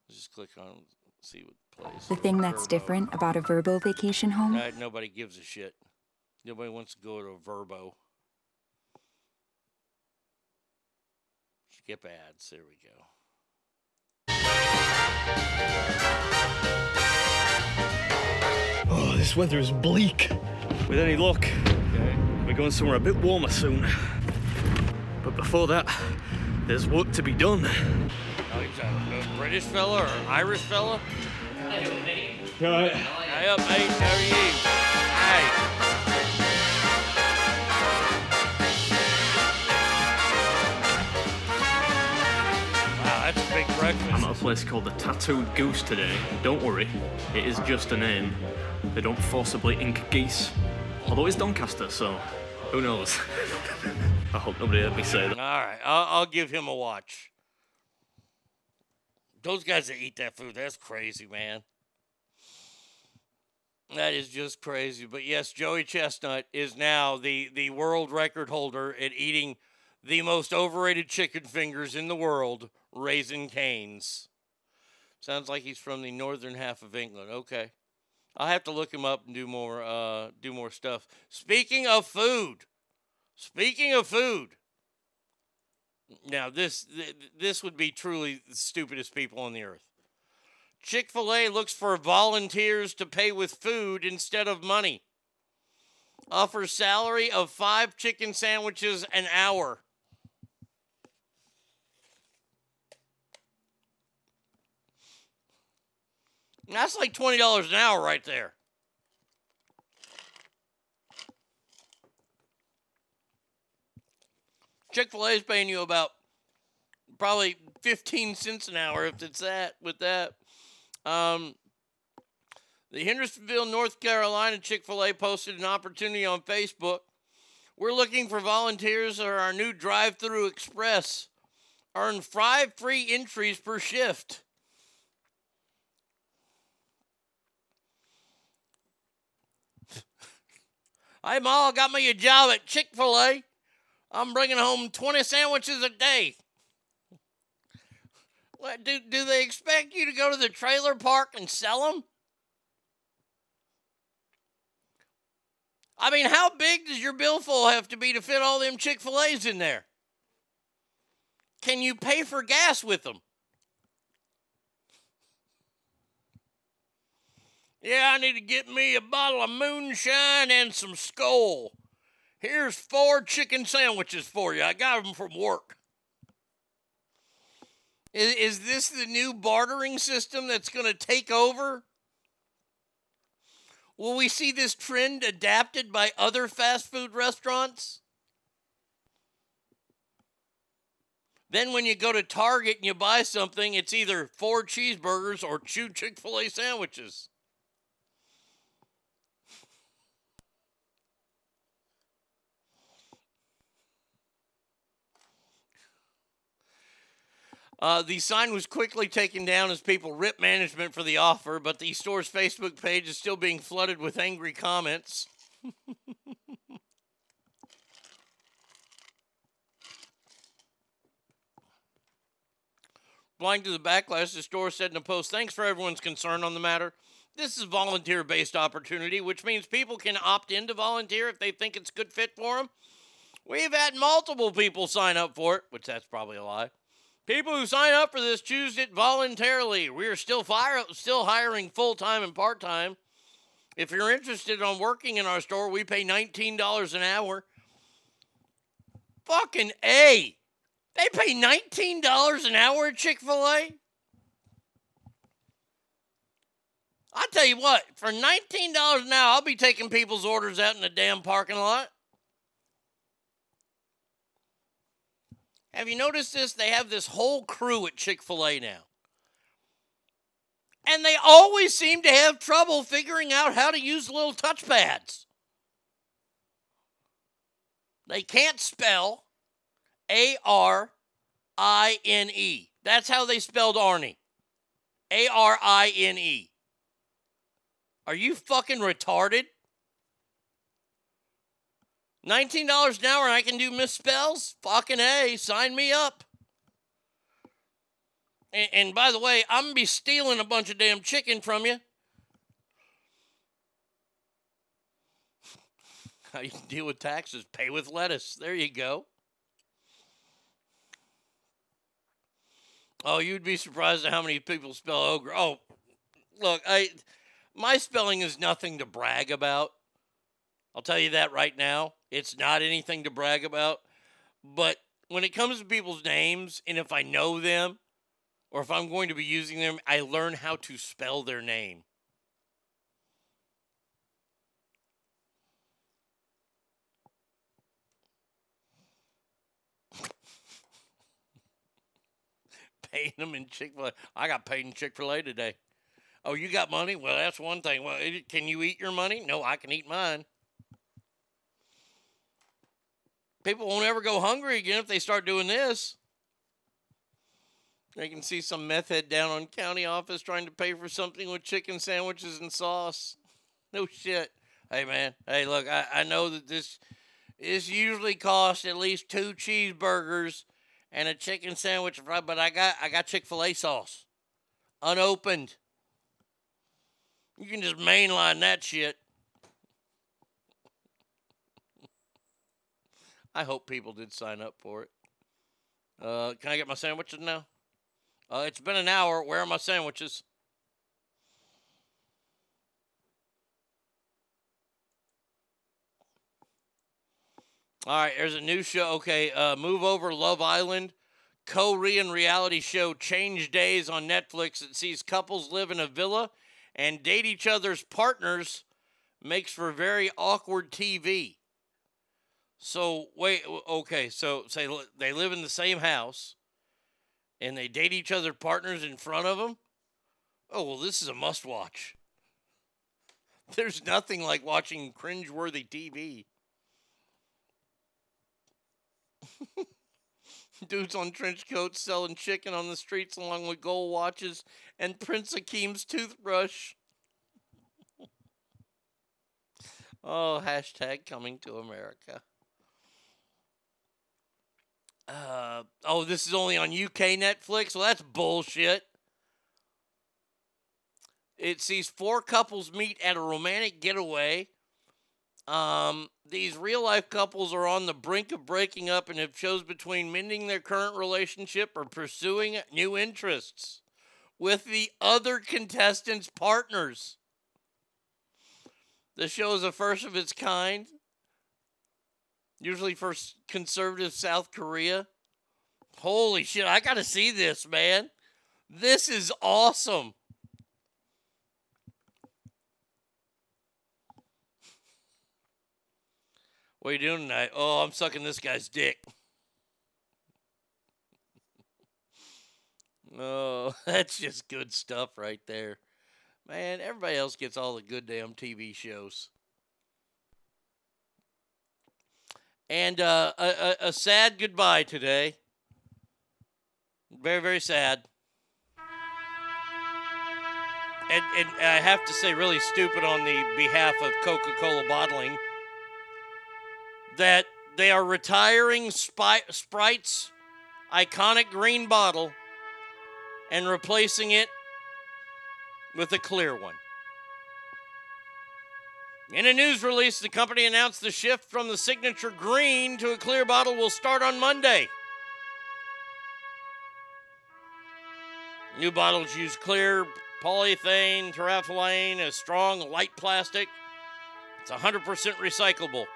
just click on see what plays. The thing that's different about a Vrbo vacation home? Uh, nobody gives a shit. Nobody wants to go to a Vrbo. Skip ads. There we go. Oh, this weather is bleak. With any luck, we're going somewhere a bit warmer soon. But before that, there's work to be done. Oh, he's a, a British fella or Irish fella? Right. Hey up, mate. How are you? Hey. Breakfast. I'm at a place called the Tattooed Goose today. Don't worry, it is just a name. They don't forcibly ink geese. Although it's Doncaster, so who knows? I hope nobody heard me say that. All right, I'll, I'll give him a watch. Those guys that eat that food, that's crazy, man. That is just crazy. But yes, Joey Chestnut is now the, the world record holder at eating the most overrated chicken fingers in the world, Raising Cane's. Sounds like he's from the northern half of England. Okay. I'll have to look him up and do more uh, do more stuff. Speaking of food, speaking of food, now this th- this would be truly the stupidest people on the earth. Chick Fil A looks for volunteers to pay with food instead of money. Offers salary of five chicken sandwiches an hour. That's like twenty dollars an hour right there. Chick Fil A is paying you about probably fifteen cents an hour if it's that with that. Um, the Hendersonville, North Carolina Chick Fil A posted an opportunity on Facebook. We're looking for volunteers for our new drive-through express. Earn five free entries per shift. Hey, Ma, I got me a job at Chick fil A. I'm bringing home 20 sandwiches a day. What, do, do they expect you to go to the trailer park and sell them? I mean, how big does your billfold have to be to fit all them Chick fil A's in there? Can you pay for gas with them? Yeah, I need to get me a bottle of moonshine and some skull. Here's four chicken sandwiches for you. I got them from work. Is, is this the new bartering system that's going to take over? Will we see this trend adapted by other fast food restaurants? Then, when you go to Target and you buy something, it's either four cheeseburgers or two Chick fil A sandwiches. Uh, the sign was quickly taken down as people ripped management for the offer, but the store's Facebook page is still being flooded with angry comments. Blind to the backlash, the store said in a post, Thanks for everyone's concern on the matter. This is a volunteer based opportunity, which means people can opt in to volunteer if they think it's a good fit for them. We've had multiple people sign up for it, which that's probably a lie. People who sign up for this choose it voluntarily. We are still fire, still hiring full time and part time. If you're interested on working in our store, we pay $19 an hour. Fucking A. They pay $19 an hour at Chick fil A? I tell you what, for $19 an hour, I'll be taking people's orders out in the damn parking lot. Have you noticed this? They have this whole crew at Chick fil A now. And they always seem to have trouble figuring out how to use little touchpads. They can't spell A R I N E. That's how they spelled Arnie. A R I N E. Are you fucking retarded? $19 an hour and I can do misspells? Fucking A, sign me up. And, and by the way, I'm going to be stealing a bunch of damn chicken from you. How you deal with taxes? Pay with lettuce. There you go. Oh, you'd be surprised at how many people spell ogre. Oh, look, I my spelling is nothing to brag about. I'll tell you that right now. It's not anything to brag about. But when it comes to people's names, and if I know them, or if I'm going to be using them, I learn how to spell their name. Paying them in Chick fil A. I got paid in Chick fil A today. Oh, you got money? Well, that's one thing. Well, can you eat your money? No, I can eat mine. People won't ever go hungry again if they start doing this. I can see some meth head down on county office trying to pay for something with chicken sandwiches and sauce. No shit. Hey man, hey look, I, I know that this this usually costs at least two cheeseburgers and a chicken sandwich, but I got I got Chick Fil A sauce, unopened. You can just mainline that shit. I hope people did sign up for it. Uh, can I get my sandwiches now? Uh, it's been an hour. Where are my sandwiches? All right, there's a new show. Okay, uh, move over Love Island. Korean reality show Change Days on Netflix. It sees couples live in a villa and date each other's partners makes for very awkward TV. So, wait, okay, so say they live in the same house and they date each other partners in front of them. Oh, well, this is a must watch. There's nothing like watching cringeworthy TV. Dudes on trench coats selling chicken on the streets along with gold watches and Prince Akeem's toothbrush. oh, hashtag coming to America. Uh, oh, this is only on UK Netflix? Well, that's bullshit. It sees four couples meet at a romantic getaway. Um, these real life couples are on the brink of breaking up and have chose between mending their current relationship or pursuing new interests with the other contestants' partners. The show is a first of its kind, usually for conservative South Korea. Holy shit, I gotta see this, man. This is awesome. What are you doing tonight? Oh, I'm sucking this guy's dick. Oh, that's just good stuff right there. Man, everybody else gets all the good damn TV shows. And uh, a, a, a sad goodbye today. Very, very sad. And, and I have to say, really stupid on the behalf of Coca Cola bottling that they are retiring Spy- Sprite's iconic green bottle and replacing it with a clear one. In a news release, the company announced the shift from the signature green to a clear bottle will start on Monday. New bottles use clear polyethylene terephthalate, a strong, light plastic. It's 100% recyclable.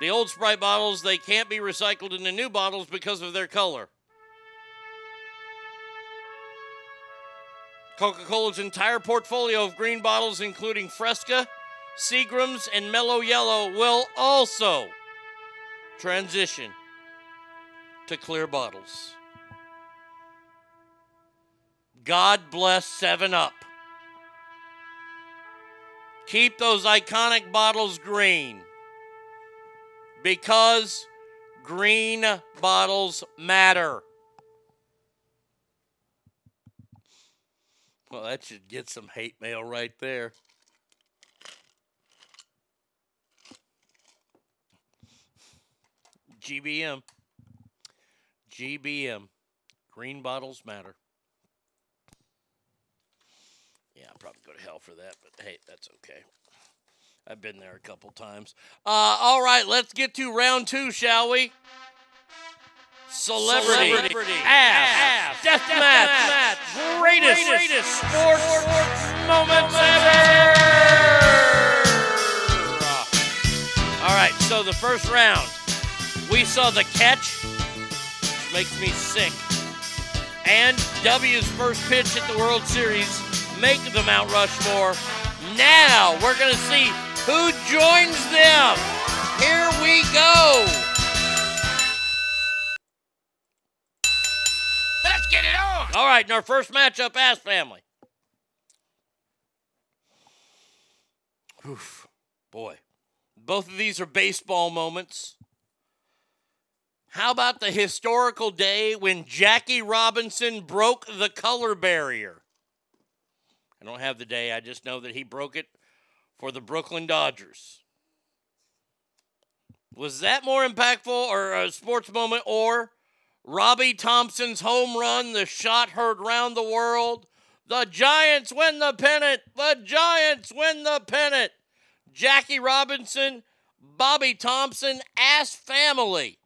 The old Sprite bottles, they can't be recycled into new bottles because of their color. Coca Cola's entire portfolio of green bottles, including Fresca, Seagram's, and Mellow Yellow, will also transition to clear bottles. God bless 7 Up. Keep those iconic bottles green because green bottles matter. Well, that should get some hate mail right there. GBM. GBM. Green bottles matter. Yeah, I'll probably go to hell for that, but hey, that's okay. I've been there a couple times. Uh, all right, let's get to round two, shall we? Celebrity, Celebrity ass, ass death, death match, match, greatest, greatest sports, moments ever. All right, so the first round, we saw the catch, which makes me sick, and W's first pitch at the World Series make the Mount Rushmore. Now we're gonna see who joins them. Here we go. All right, in our first matchup, Ass Family. Oof, boy. Both of these are baseball moments. How about the historical day when Jackie Robinson broke the color barrier? I don't have the day, I just know that he broke it for the Brooklyn Dodgers. Was that more impactful or a sports moment or Bobby Thomson's home run, the shot heard round the world? The Giants win the pennant. The Giants win the pennant. Jackie Robinson, Bobby Thomson, ass family.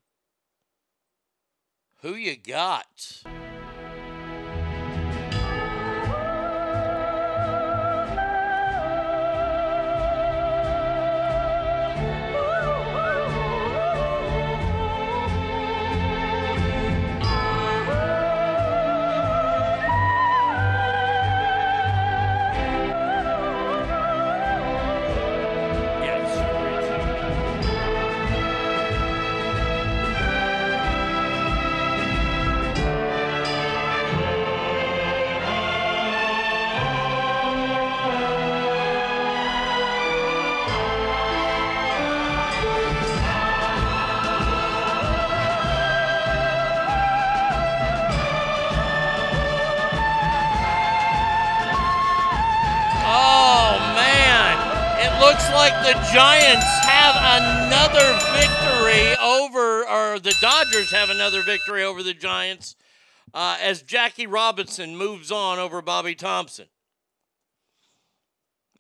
Who you got? Giants have another victory over, or the Dodgers have another victory over the Giants uh, as Jackie Robinson moves on over Bobby Thomson.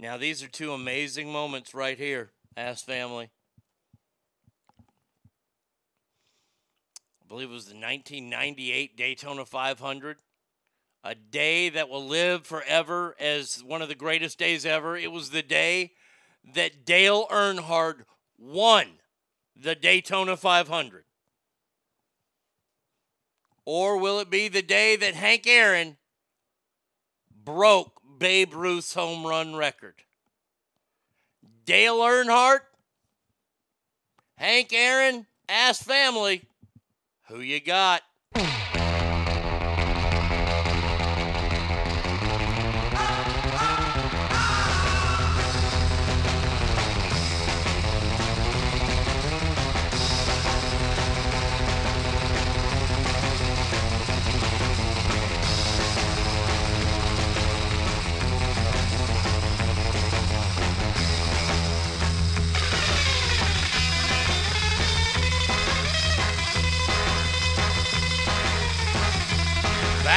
Now, these are two amazing moments right here, Ass Family. I believe it was the 1998 Daytona 500 a day that will live forever as one of the greatest days ever. It was the day that Dale Earnhardt won the Daytona 500. Or will it be the day that Hank Aaron broke Babe Ruth's home run record? Dale Earnhardt, Hank Aaron, Ass Family, who you got?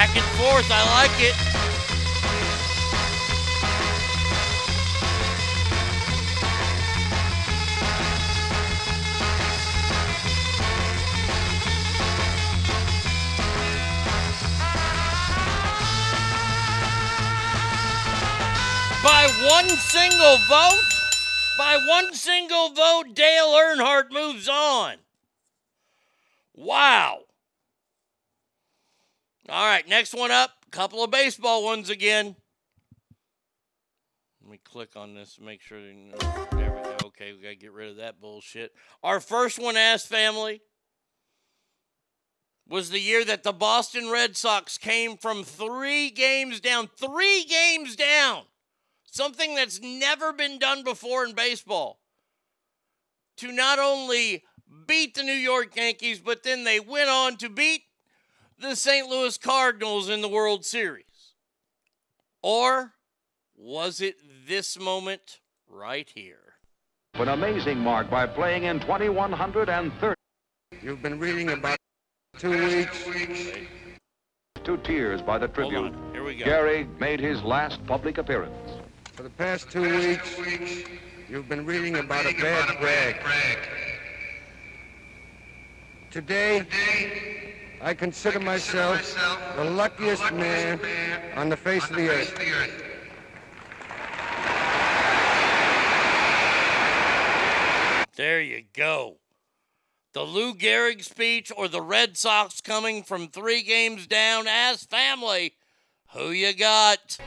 Back and forth, I like it. By one single vote, by one single vote, Dale Earnhardt moves on. Wow. All right, next one up. Couple of baseball ones again. Let me click on this to make sure. There we go. Okay, we got to get rid of that bullshit. Our first one, Ass Family, was the year that the Boston Red Sox came from three games down. Three games down. Something that's never been done before in baseball. To not only beat the New York Yankees, but then they went on to beat the St. Louis Cardinals in the World Series? Or was it this moment right here? An amazing mark by playing in 2130. You've been reading about two weeks. Two tears by the Tribune. Here we go. Gehrig made his last public appearance. For the past two weeks, you've been reading about a bad rag. Today, I consider myself the luckiest man on the face of the earth. There you go. The Lou Gehrig speech or the Red Sox coming from three games down as family. Who you got?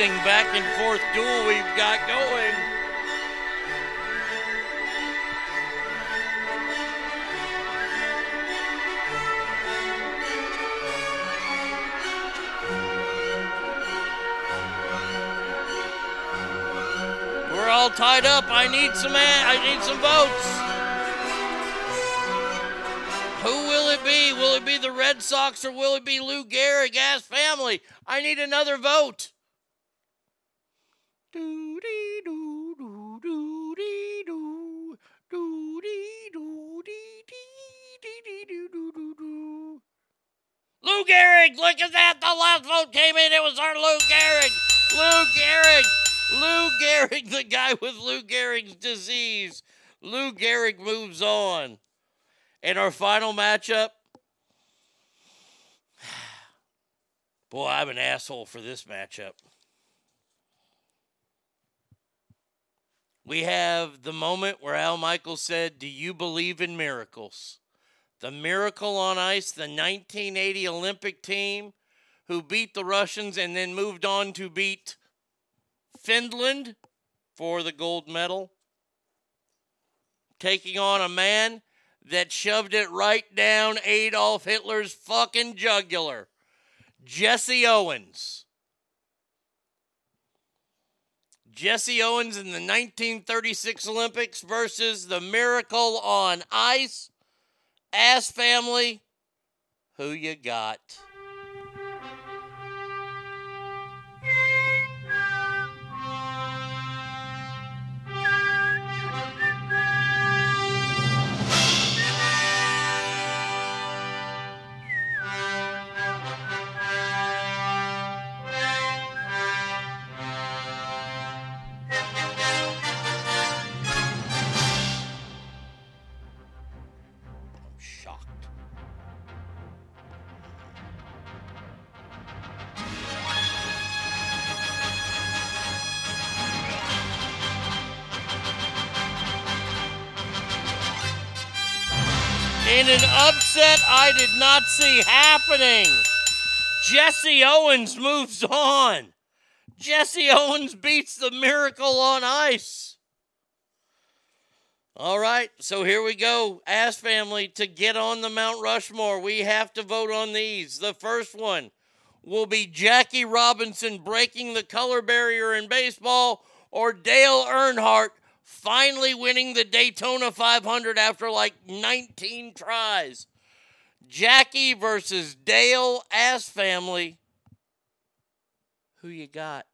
Interesting back and forth duel we've got going. We're all tied up. I need some. I need some votes. Who will it be? Will it be the Red Sox or will it be Lou Gehrig? Ass family. I need another vote. Lou Gehrig, look at that. The last vote came in. It was our Lou Gehrig. Lou Gehrig. Lou Gehrig, the guy with Lou Gehrig's disease. Lou Gehrig moves on. And our final matchup. Boy, I'm an asshole for this matchup. We have the moment where Al Michaels said, Do you believe in miracles? The Miracle on Ice, the 1980 Olympic team who beat the Russians and then moved on to beat Finland for the gold medal. Taking on a man that shoved it right down Adolf Hitler's fucking jugular. Jesse Owens. Jesse Owens in the 1936 Olympics versus the Miracle on Ice. Ass family. Who you got? I did not see happening, Jesse Owens moves on. Jesse Owens beats the Miracle on Ice. All right, so here we go. Ask family to get on the Mount Rushmore. We have to vote on these. The first one will be Jackie Robinson breaking the color barrier in baseball or Dale Earnhardt finally winning the Daytona 500 after like 19 tries. Jackie versus Dale Ass family. Who you got?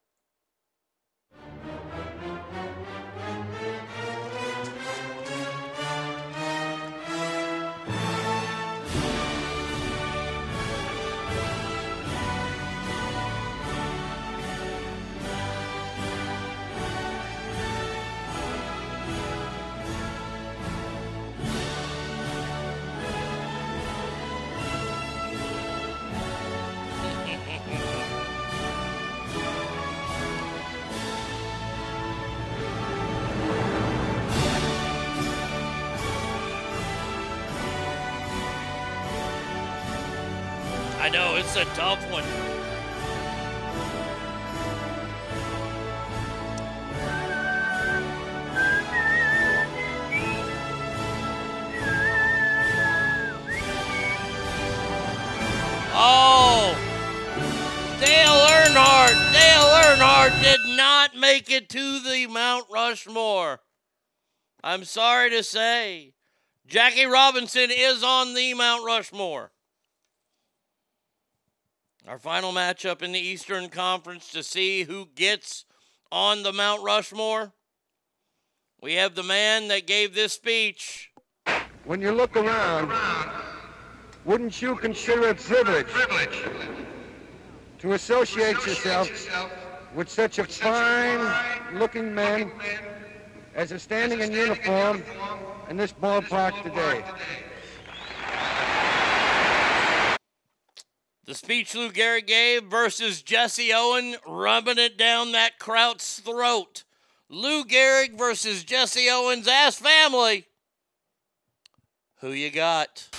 I know it's a tough one. Oh, Dale Earnhardt. Dale Earnhardt did not make it to the Mount Rushmore. I'm sorry to say. Jackie Robinson is on the Mount Rushmore. Our final matchup in the Eastern Conference to see who gets on the Mount Rushmore. We have the man that gave this speech. When you look around, wouldn't you consider it privilege to associate yourself with such a fine-looking man as is standing in uniform in this ballpark today? Speech Lou Gehrig gave versus Jesse Owen rubbing it down that Kraut's throat. Lou Gehrig versus Jesse Owens' ass family. Who you got?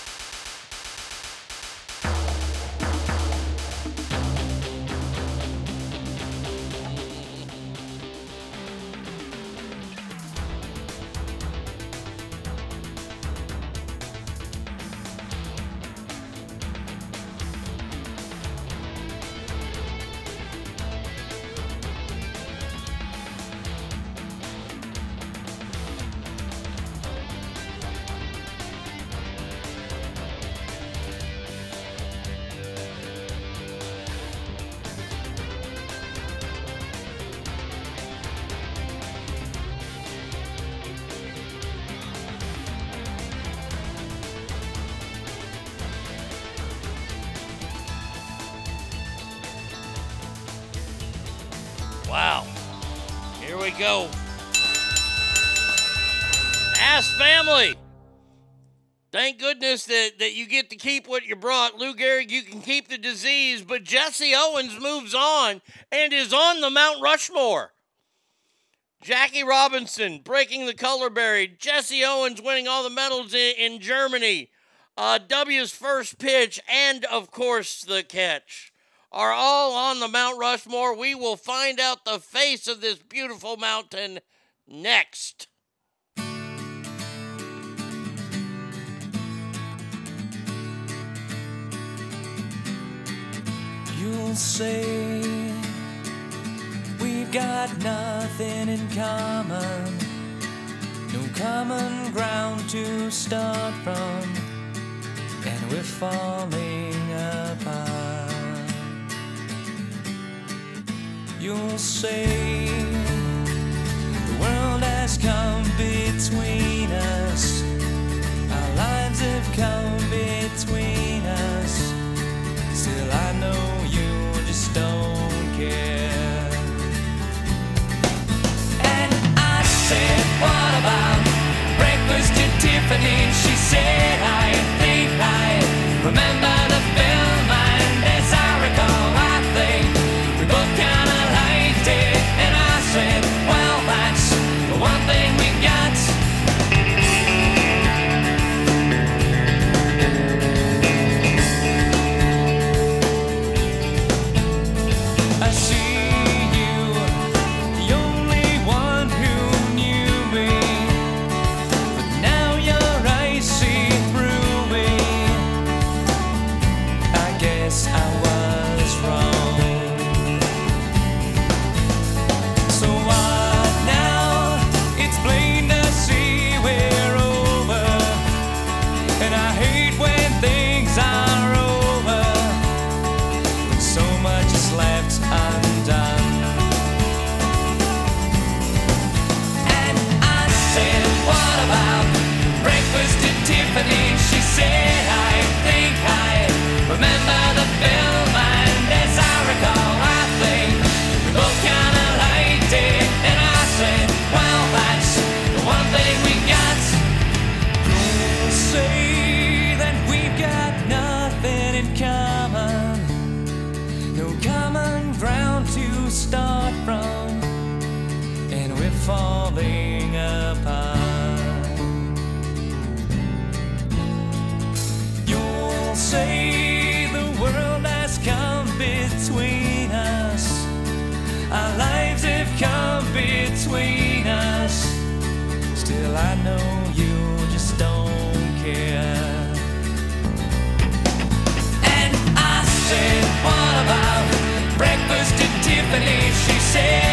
That you get to keep what you brought. Lou Gehrig, you can keep the disease, but Jesse Owens moves on and is on the Mount Rushmore. Jackie Robinson breaking the color barrier. Jesse Owens winning all the medals in, in Germany. Uh, W's first pitch and, of course, the catch are all on the Mount Rushmore. We will find out the face of this beautiful mountain next. say we've got nothing in common, no common ground to start from, and we're falling apart. You'll say the world has come between us, our lives have come between us. Still, I know. And I said, What about breakfast at She said, I think I remember. say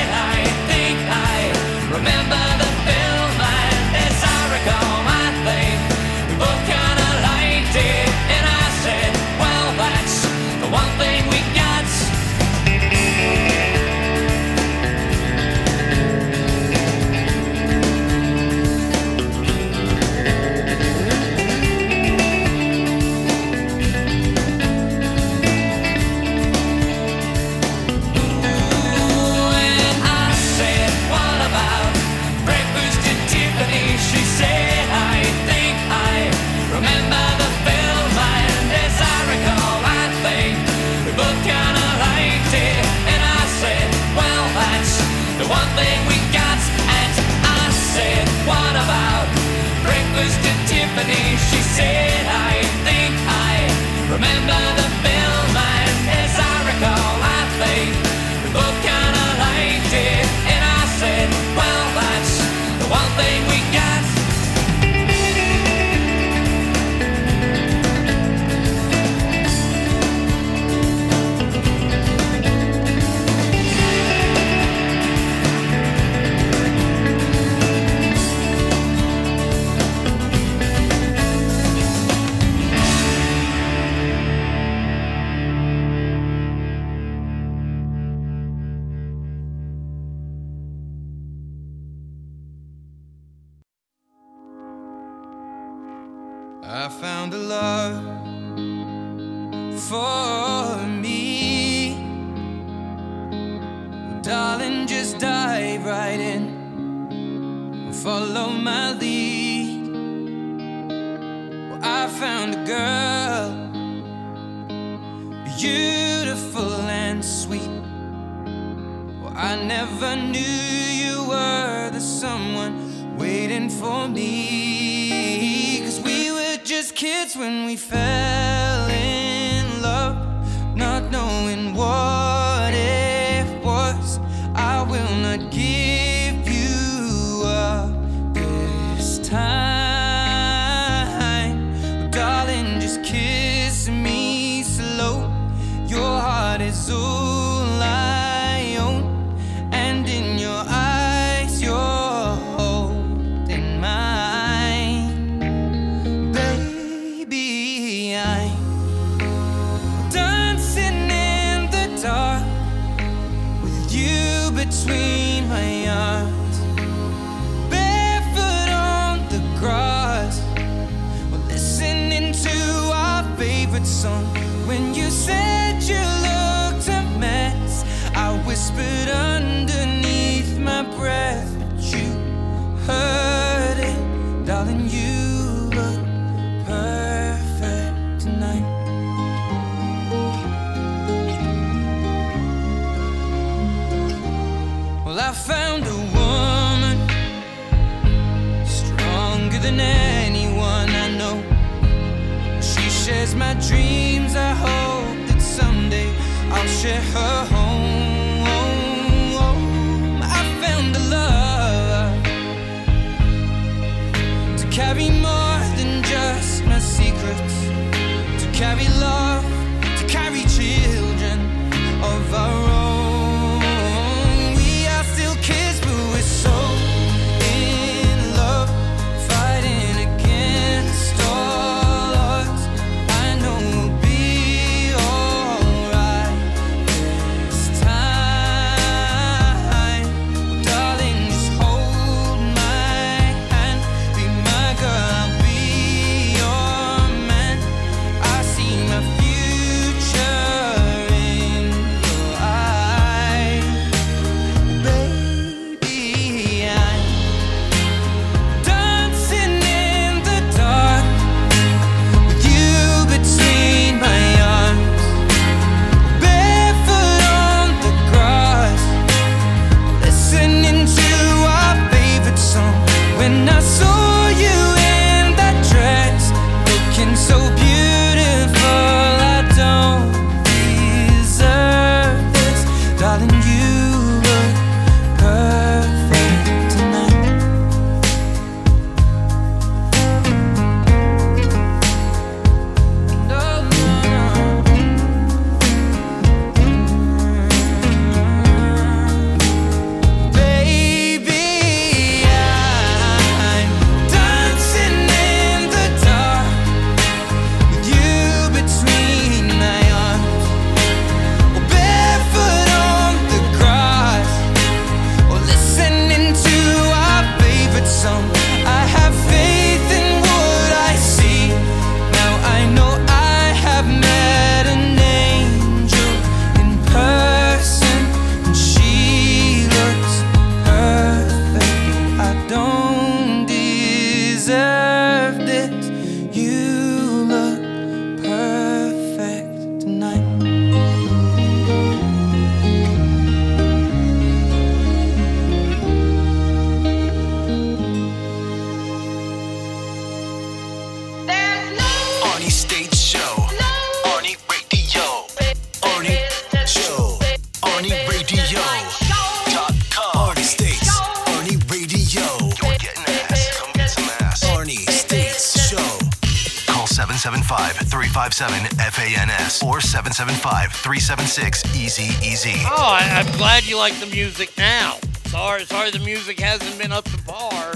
775-376-EASY-EASY. Oh, I, I'm glad you like the music now. Sorry, sorry the music hasn't been up to par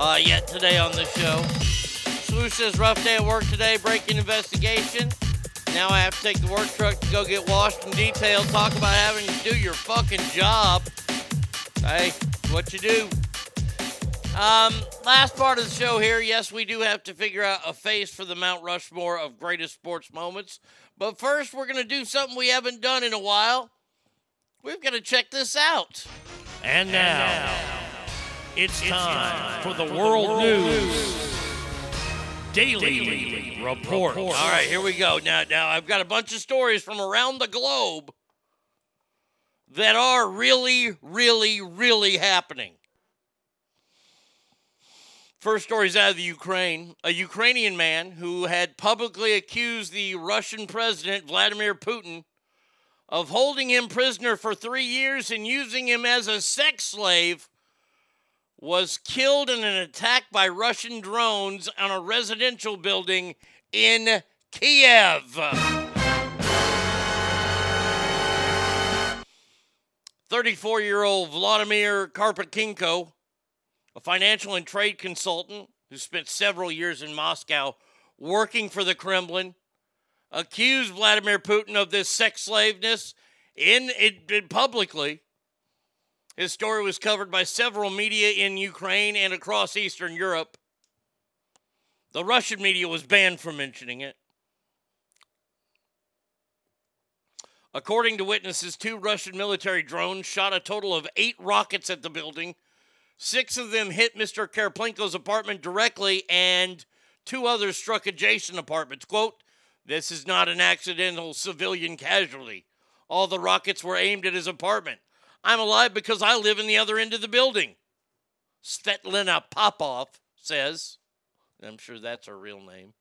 uh, yet today on the show. Swoosh says rough day at work today, breaking investigation. Now I have to take the work truck to go get washed and detailed. Talk about having to do your fucking job. Hey, what you do. Um, last part of the show here. Yes, we do have to figure out a face for the Mount Rushmore of greatest sports moments. But first, we're going to do something we haven't done in a while. We've got to check this out. And now, it's time for the World News Daily Report. All right, here we go. Now, now I've got a bunch of stories from around the globe that are really, really, really happening. First story's out of the Ukraine. A Ukrainian man who had publicly accused the Russian president, Vladimir Putin, of holding him prisoner for three years and using him as a sex slave was killed in an attack by Russian drones on a residential building in Kiev. 34 year old Vladimir Karpatkinko, a financial and trade consultant who spent several years in Moscow working for the Kremlin, accused Vladimir Putin of this sex slaveness in, in, publicly. His story was covered by several media in Ukraine and across Eastern Europe. The Russian media was banned from mentioning it. According to witnesses, two Russian military drones shot a total of eight rockets at the building. Six of them hit Mr. Karplenko's apartment directly, and two others struck adjacent apartments. Quote, This is not an accidental civilian casualty. All the rockets were aimed at his apartment. I'm alive because I live in the other end of the building. Svetlana Popov says. I'm sure that's her real name.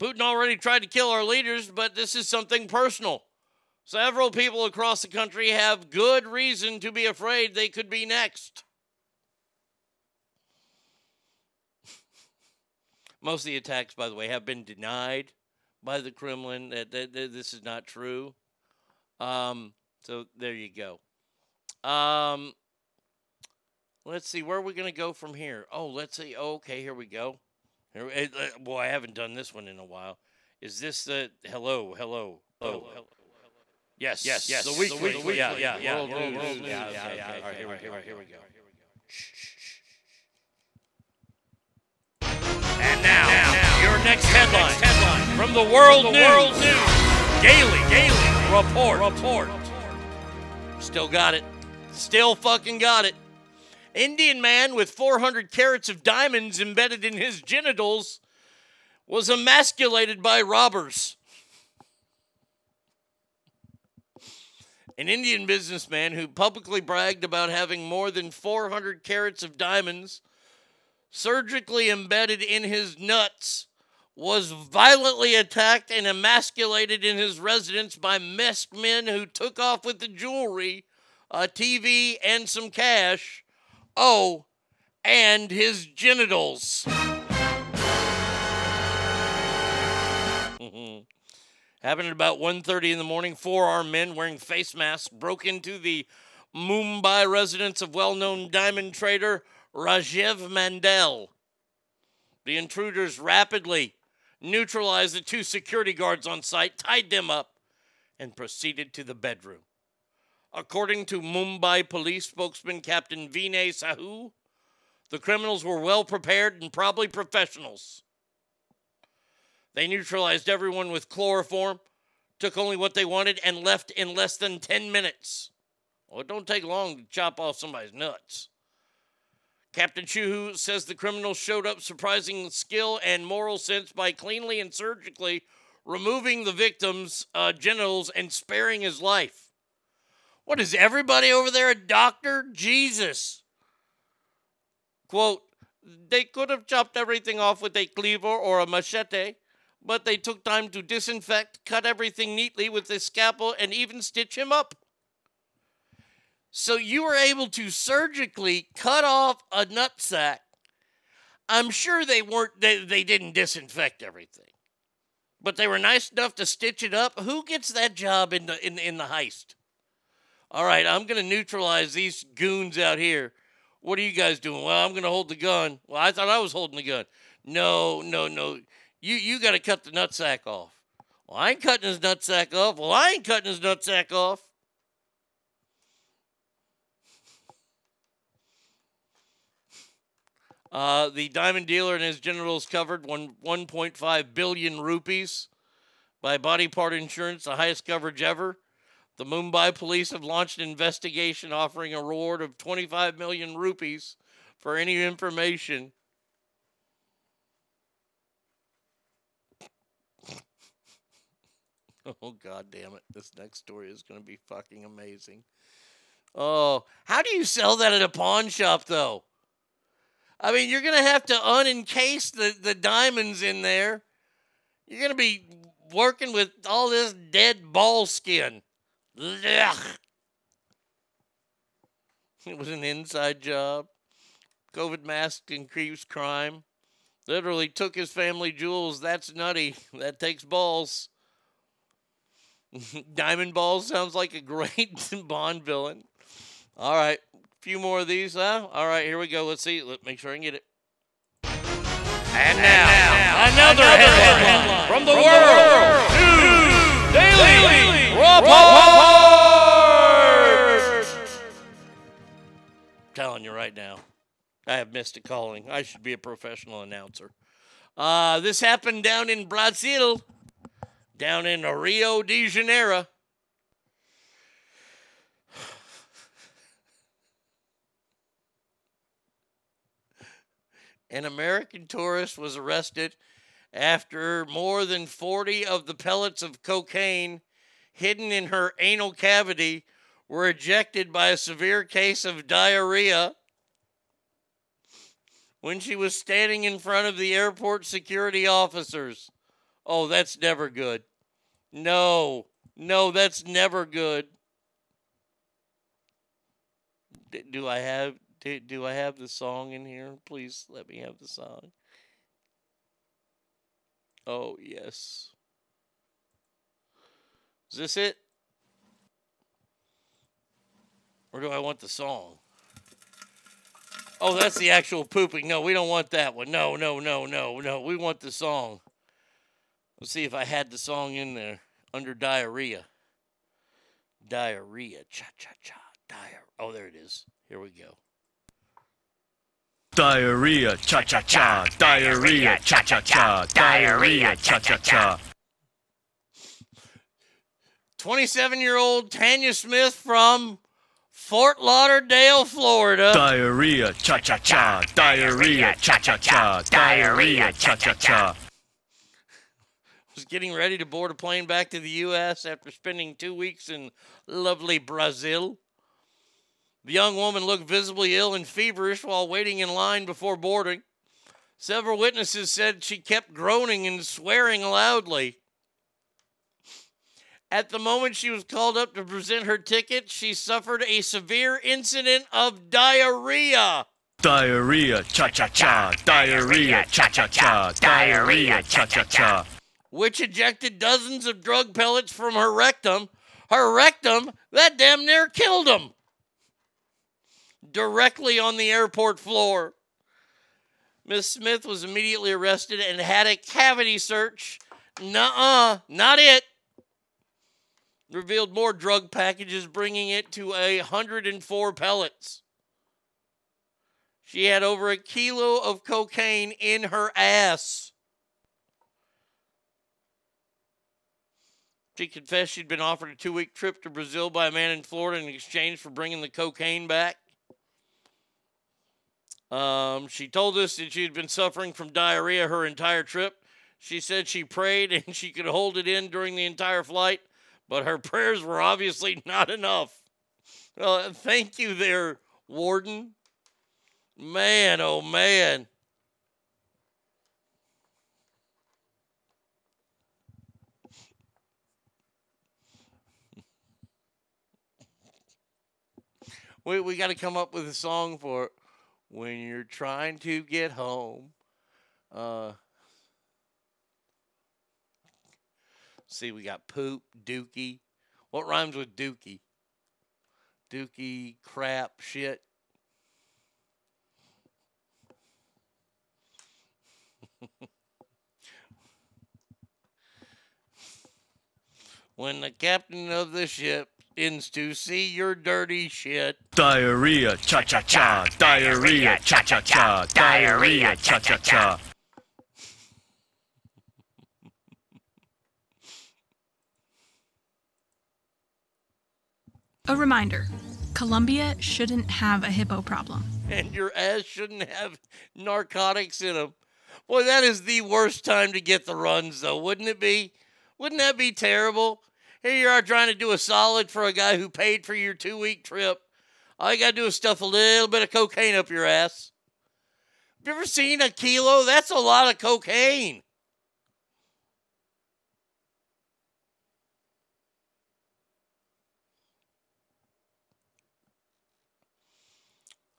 Putin already tried to kill our leaders, but this is something personal. Several people across the country have good reason to be afraid they could be next. Most of the attacks, by the way, have been denied by the Kremlin. That, that, that this is not true. Um, so there you go. Um, let's see where are we going to go from here. Oh, let's see. Oh, okay, here we go. Here, eh, eh, boy, I haven't done this one in a while. Is this the hello, hello, hello? hello. Yes, yes, yes. The weekly, the weekly, yeah, yeah, yeah, World world news. news, Yeah, yeah, yeah. All right, here, we- okay, here, we- okay, here we okay, go. And now, your next headline, headline from the World From the News. World News. Daily, daily report, report. Still got it. Still fucking got it. Indian man with 400 carats of diamonds embedded in his genitals was emasculated by robbers. An Indian businessman who publicly bragged about having more than 400 carats of diamonds surgically embedded in his nuts was violently attacked and emasculated in his residence by masked men who took off with the jewelry, a TV, and some cash. Oh, and his genitals. Happened at about 1.30 in the morning. Four armed men wearing face masks broke into the Mumbai residence of well-known diamond trader Rajiv Mandel. The intruders rapidly neutralized the two security guards on site, tied them up, and proceeded to the bedroom. According to Mumbai police spokesman Captain Vinay Sahu, the criminals were well prepared and probably professionals. They neutralized everyone with chloroform, took only what they wanted, and left in less than 10 minutes. Well, it don't take long to chop off somebody's nuts. Captain Chuhu says the criminals showed up surprising skill and moral sense by cleanly and surgically removing the victim's uh, genitals and sparing his life. What is everybody over there a doctor? Jesus. Quote, they could have chopped everything off with a cleaver or a machete, but they took time to disinfect, cut everything neatly with a scalpel, and even stitch him up. So you were able to surgically cut off a nutsack. I'm sure they weren't they, they didn't disinfect everything. But they were nice enough to stitch it up. Who gets that job in the in, in the heist? All right, I'm to neutralize these goons out here. What are you guys doing? Well, I'm to hold the gun. Well, I thought I was holding the gun. No, no, no. You you got to cut the nutsack off. Well, I ain't cutting his nutsack off. Well, I ain't cutting his nutsack off. Uh, the diamond dealer and his genitals covered one 1.5 billion rupees by body part insurance, the highest coverage ever. The Mumbai police have launched an investigation offering a reward of 25 million rupees for any information. Oh god damn it. This next story is going to be fucking amazing. Oh, how do you sell that at a pawn shop though? I mean, you're going to have to unencase the, the diamonds in there. You're going to be working with all this dead ball skin. Ugh. It was an inside job. COVID mask increased crime. Literally took his family jewels. That's nutty. That takes balls. Diamond Balls sounds like a great Bond villain. All right, a few more of these, huh? All right, here we go. Let's see. Let make sure I can get it. And now, another, headline, from the, World, News Daily, Report. Telling you right now, I have missed a calling. I should be a professional announcer. Uh, this happened down in Brazil, down in Rio de Janeiro. An American tourist was arrested after more than 40 of the pellets of cocaine hidden in her anal cavity were ejected by a severe case of diarrhea when she was standing in front of the airport security officers. Oh, that's never good. No, no, that's never good. D- Do I have do, do I have the song in here? Please let me have the song. Oh, yes. Is this it? Or do I want the song? Oh, that's the actual pooping. No, we don't want that one. No, no, no, no, no. We want the song. Let's see if I had the song in there under diarrhea. Diarrhea. Cha cha cha. Diarrhea. Oh, there it is. Here we go. Diarrhea, cha cha cha. Diarrhea, cha cha cha. Diarrhea, cha cha cha. 27 year old Tanya Smith from Fort Lauderdale, Florida. Diarrhea, cha cha cha. Diarrhea, cha cha cha. Diarrhea, cha cha cha. Was getting ready to board a plane back to the U.S. after spending two weeks in lovely Brazil. The young woman looked visibly ill and feverish while waiting in line before boarding. Several witnesses said she kept groaning and swearing loudly. At the moment she was called up to present her ticket, she suffered a severe incident of diarrhea. Diarrhea, cha cha cha. Diarrhea, cha cha cha. Diarrhea, cha cha cha. Which ejected dozens of drug pellets from her rectum. Her rectum, that damn near killed him. Directly on the airport floor. Miss Smith was immediately arrested and had a cavity search. Nuh-uh, not it. Revealed more drug packages, bringing it to a 104 pellets. She had over a kilo of cocaine in her ass. She confessed she'd been offered a two week trip to Brazil by a man in Florida in exchange for bringing the cocaine back. Um, she told us that she had been suffering from diarrhea her entire trip. She said she prayed and she could hold it in during the entire flight, but her prayers were obviously not enough. Well, thank you there, Warden. Man, oh man. We, we got to come up with a song for it. when you're trying to get home. Uh, see, we got poop, dookie. What rhymes with dookie? Dookie, crap, shit. when the captain of the ship ends to see your dirty shit. Diarrhea, cha cha cha. Diarrhea, cha cha cha. Diarrhea, cha cha cha. A reminder Colombia shouldn't have a hippo problem. and your ass shouldn't have narcotics in them. Boy, that is the worst time to get the runs, though, wouldn't it be? Wouldn't that be terrible? Here you are trying to do a solid for a guy who paid for your two week trip. All you got to do is stuff a little bit of cocaine up your ass. Have you ever seen a kilo? That's a lot of cocaine.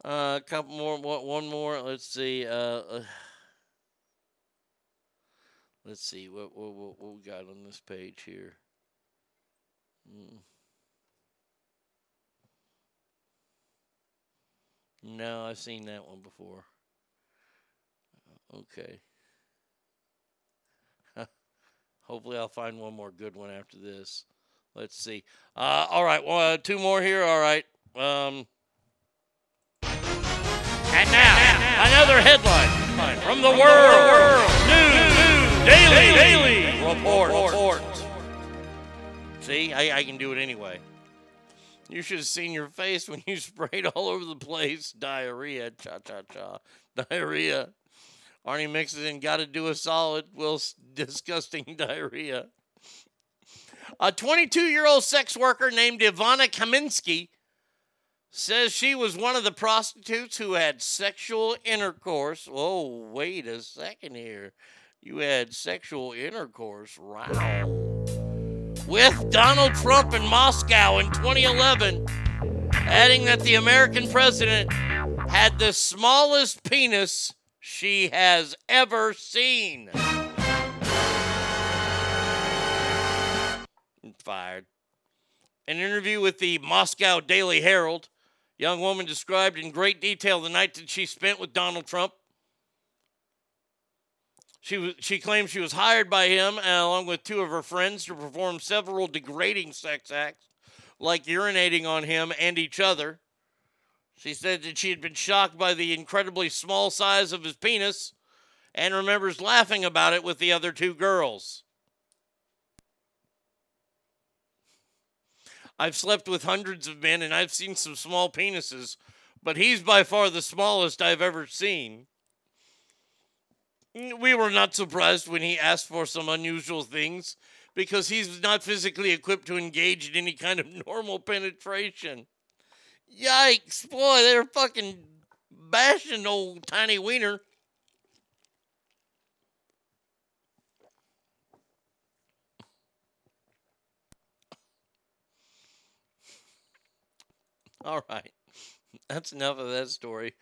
Uh, a couple more, one more. Let's see. Uh, uh, let's see what what what we got on this page here. Mm. No, I've seen that one before. Okay. Hopefully, I'll find one more good one after this. Let's see. Uh, all right, well, uh, two more here. All right. Um, and now, another headline from the World News Daily, Daily Report. Report. See, I, I can do it anyway. You should have seen your face when you sprayed all over the place. Diarrhea, cha cha cha. Diarrhea. Arnie mixes in, got to do a solid. Will disgusting diarrhea. A 22 year old sex worker named Ivana Kaminsky says she was one of the prostitutes who had sexual intercourse. Oh, wait a second here. You had sexual intercourse. Wow. With Donald Trump in Moscow in 2011, adding that the American president had the smallest penis she has ever seen. Fired. An interview with the Moscow Daily Herald, young woman described in great detail the night that she spent with Donald Trump. She was, she claims she was hired by him uh, along with two of her friends to perform several degrading sex acts, like urinating on him and each other. She said that she had been shocked by the incredibly small size of his penis and remembers laughing about it with the other two girls. I've slept with hundreds of men and I've seen some small penises, but he's by far the smallest I've ever seen. We were not surprised when he asked for some unusual things because he's not physically equipped to engage in any kind of normal penetration. Yikes, boy, they're fucking bashing old tiny wiener. All right. That's enough of that story.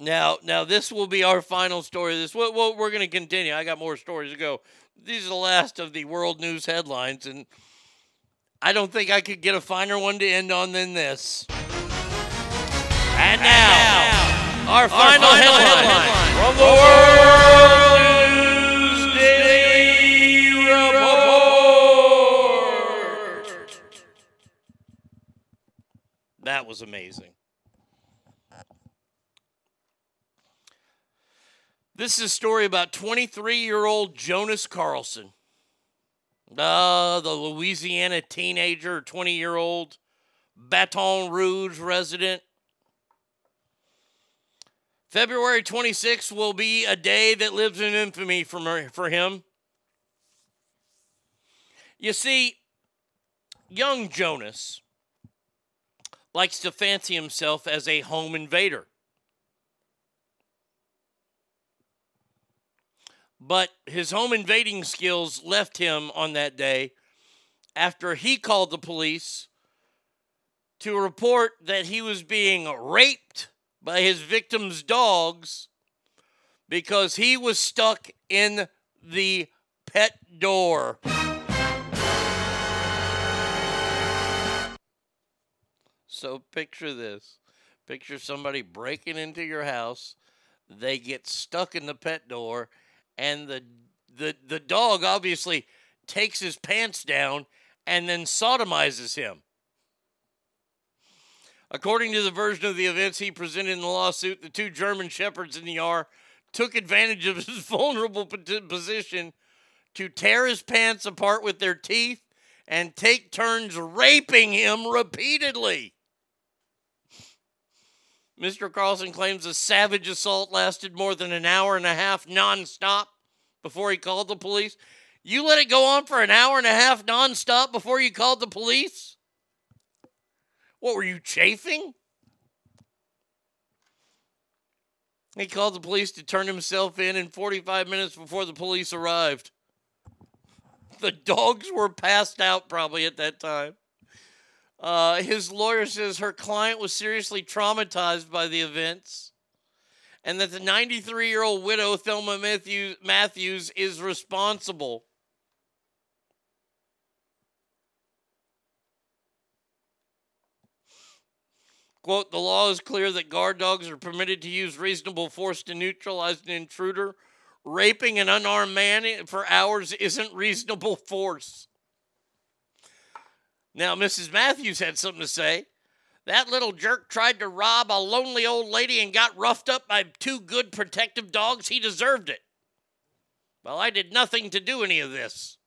Now, now this will be our final story. This what we're going to continue. I got more stories to go. These are the last of the world news headlines, and I don't think I could get a finer one to end on than this. And now, our, final, headline, from the World News Daily Report. That was amazing. This is a story about 23 year old Jonas Carlson. Uh, the Louisiana teenager, 20 year old Baton Rouge resident. February 26th will be a day that lives in infamy for, for him. You see, young Jonas likes to fancy himself as a home invader. But his home invading skills left him on that day after he called the police to report that he was being raped by his victim's dogs because he was stuck in the pet door. So picture this. Picture somebody breaking into your house. They get stuck in the pet door and the the the dog obviously takes his pants down and then sodomizes him. According to the version of the events he presented in the lawsuit, the two German shepherds in the yard took advantage of his vulnerable position to tear his pants apart with their teeth and take turns raping him repeatedly. Mr. Carlson claims the savage assault lasted more than an hour and a half nonstop before he called the police. You let it go on for an hour and a half nonstop before you called the police? What were you chafing? He called the police to turn himself in in 45 minutes before the police arrived. The dogs were passed out probably at that time. Uh, his lawyer says her client was seriously traumatized by the events and that the 93 year old widow, Thelma Matthews, Matthews, is responsible. Quote, the law is clear that guard dogs are permitted to use reasonable force to neutralize an intruder. Raping an unarmed man for hours isn't reasonable force. Now, Mrs. Matthews had something to say. That little jerk tried to rob a lonely old lady and got roughed up by two good protective dogs. He deserved it. Well, I did nothing to do any of this.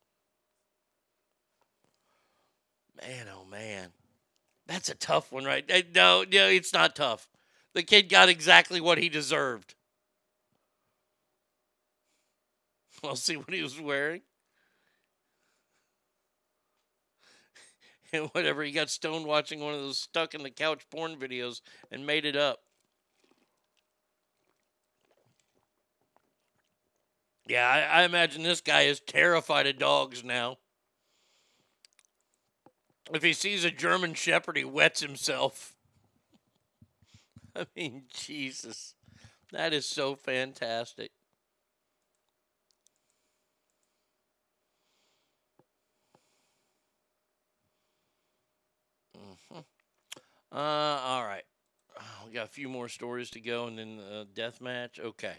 Man, oh man. That's a tough one, right? Eh, No, no, it's not tough. The kid got exactly what he deserved. I'll see what he was wearing. whatever, he got stoned watching one of those stuck in the couch porn videos and made it up. Yeah, I, I imagine this guy is terrified of dogs now. If he sees a German Shepherd, he wets himself. I mean, Jesus. That is so fantastic. Uh, all right. We got a few more stories to go and then the death match. Okay.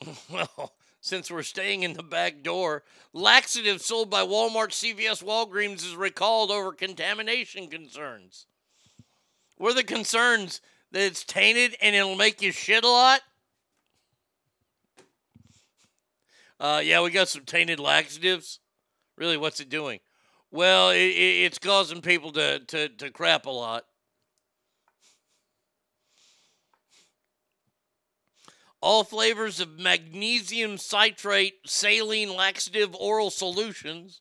well, since we're staying in the back door, laxative sold by Walmart, CVS, Walgreens is recalled over contamination concerns. Were the concerns that it's tainted and it'll make you shit a lot? Uh, yeah, we got some tainted laxatives. Really, what's it doing? Well, it, it, it's causing people to, to, to crap a lot. All flavors of magnesium citrate saline laxative oral solutions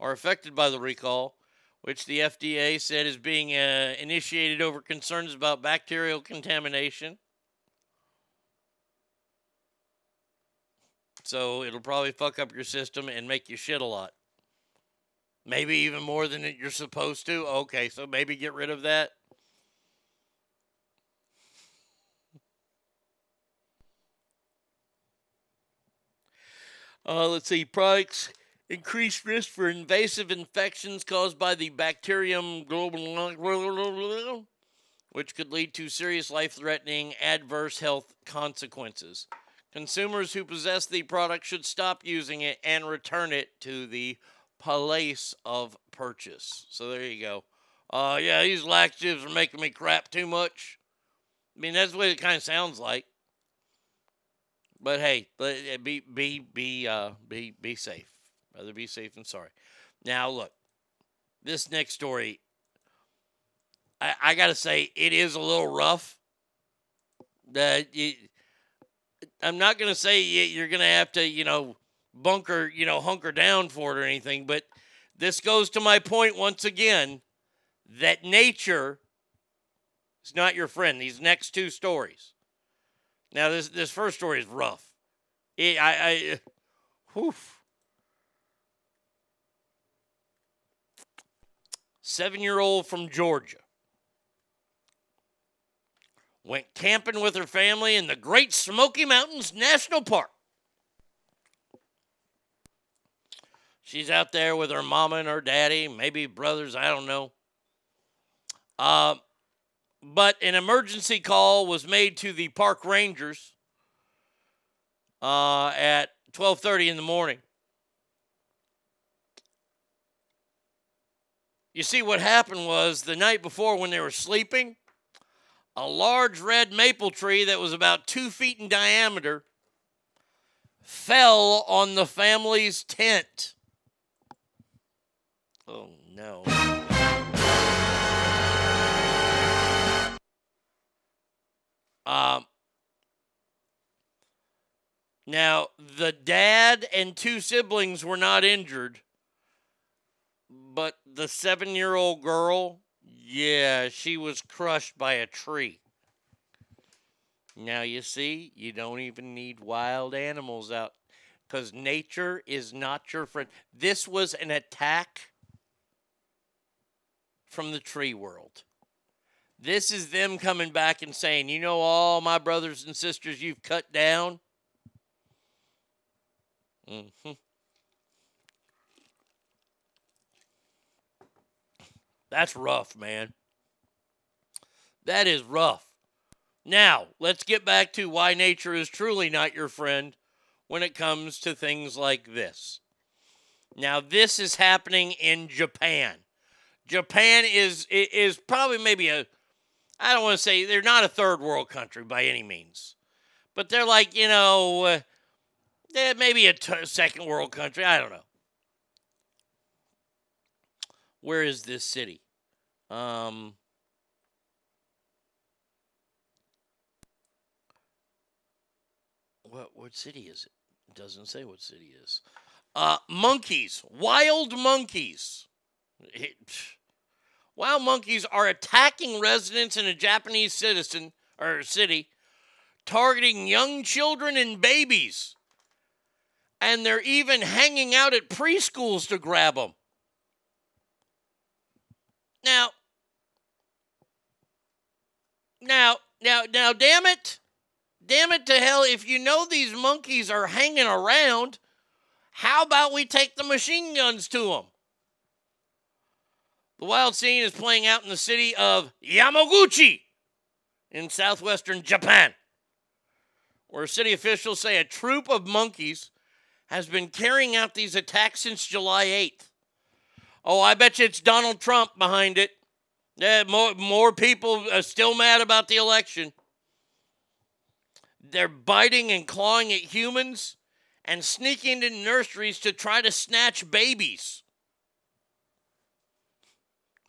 are affected by the recall, which the FDA said is being uh, initiated over concerns about bacterial contamination. So it'll probably fuck up your system and make you shit a lot. Maybe even more than you're supposed to. Okay, so maybe get rid of that. Uh, let's see. Products increased risk for invasive infections caused by the bacterium global, which could lead to serious life-threatening adverse health consequences. Consumers who possess the product should stop using it and return it to the place of purchase. So there you go. Uh, yeah, these laxatives are making me crap too much. I mean, that's what it kind of sounds like. But hey, uh, be be be uh be be safe. Rather be safe than sorry. Now look, this next story. I, I gotta say it is a little rough. That you, I'm not gonna say you- you're gonna have to you know bunker you know hunker down for it or anything, but this goes to my point once again that nature is not your friend. These next two stories. Now this this first story is rough. It, I I whew. Seven year old from Georgia went camping with her family in the Great Smoky Mountains National Park. She's out there with her mama and her daddy, maybe brothers, I don't know. Uh, but an emergency call was made to the park rangers uh, at 12:30 in the morning. You see, what happened was the night before when they were sleeping, a large red maple tree that was about two feet in diameter fell on the family's tent. Oh no. Um, now, the dad and two siblings were not injured, but the seven year old girl, yeah, she was crushed by a tree. Now, you see, you don't even need wild animals out because nature is not your friend. This was an attack from the tree world. This is them coming back and saying, you know, all my brothers and sisters you've cut down. hmm That's rough, man. That is rough. Now, let's get back to why nature is truly not your friend when it comes to things like this. Now, this is happening in Japan. Japan is is probably maybe a I don't want to say they're not a third world country by any means, but they're like you know, uh, they're maybe a t- second world country. I don't know. Where is this city? Um, what what city is it? It doesn't say what city it is. Uh, monkeys, wild monkeys. It- wild monkeys are attacking residents in a Japanese citizen or city, targeting young children and babies. And they're even hanging out at preschools to grab them. Now, now, now, now, damn it. Damn it to hell. If you know these monkeys are hanging around, how about we take the machine guns to them? The wild scene is playing out in the city of Yamaguchi in southwestern Japan, where city officials say a troop of monkeys has been carrying out these attacks since July 8th. Oh, I bet you it's Donald Trump behind it. Yeah, more, more people are still mad about the election. They're biting and clawing at humans and sneaking into nurseries to try to snatch babies.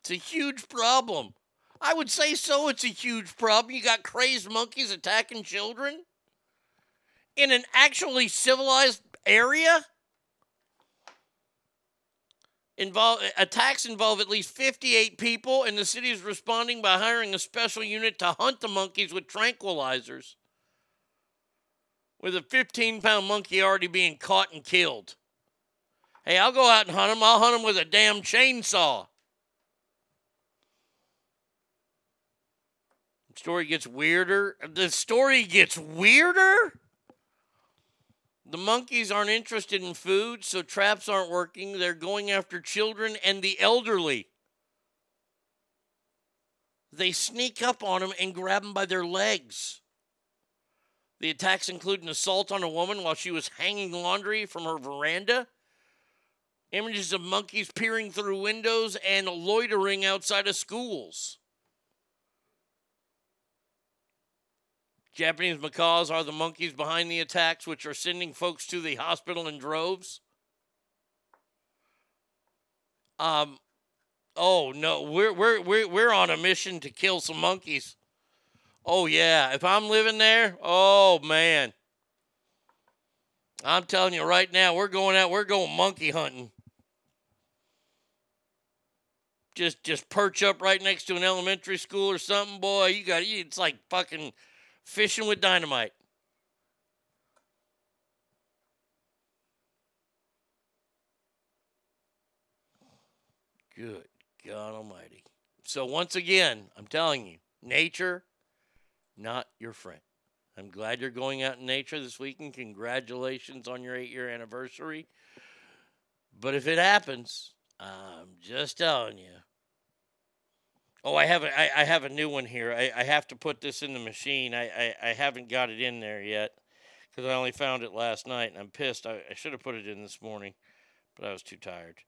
It's a huge problem. I would say so. It's a huge problem. You got crazed monkeys attacking children in an actually civilized area. Involve, attacks involve at least 58 people, and the city is responding by hiring a special unit to hunt the monkeys with tranquilizers. With a 15 pound monkey already being caught and killed. Hey, I'll go out and hunt them. I'll hunt them with a damn chainsaw. Story gets weirder. The story gets weirder. The monkeys aren't interested in food, so traps aren't working. They're going after children and the elderly. They sneak up on them and grab them by their legs. The attacks include an assault on a woman while she was hanging laundry from her veranda, images of monkeys peering through windows, and loitering outside of schools. Japanese macaques are the monkeys behind the attacks, which are sending folks to the hospital in droves. Um, oh no, we're we're we're we're on a mission to kill some monkeys. Oh yeah, if I'm living there, oh man, I'm telling you right now, we're going out, we're going monkey hunting. Just just perch up right next to an elementary school or something, boy. You got it's like fucking fishing with dynamite. Good God Almighty. So, once again, I'm telling you, nature, not your friend. I'm glad you're going out in nature this weekend. Congratulations on your eight year anniversary. But if it happens, I'm just telling you. Oh, I have a, I, I have a new one here. I, I have to put this in the machine. I, I, I haven't got it in there yet because I only found it last night and I'm pissed. I, I should have put it in this morning, but I was too tired.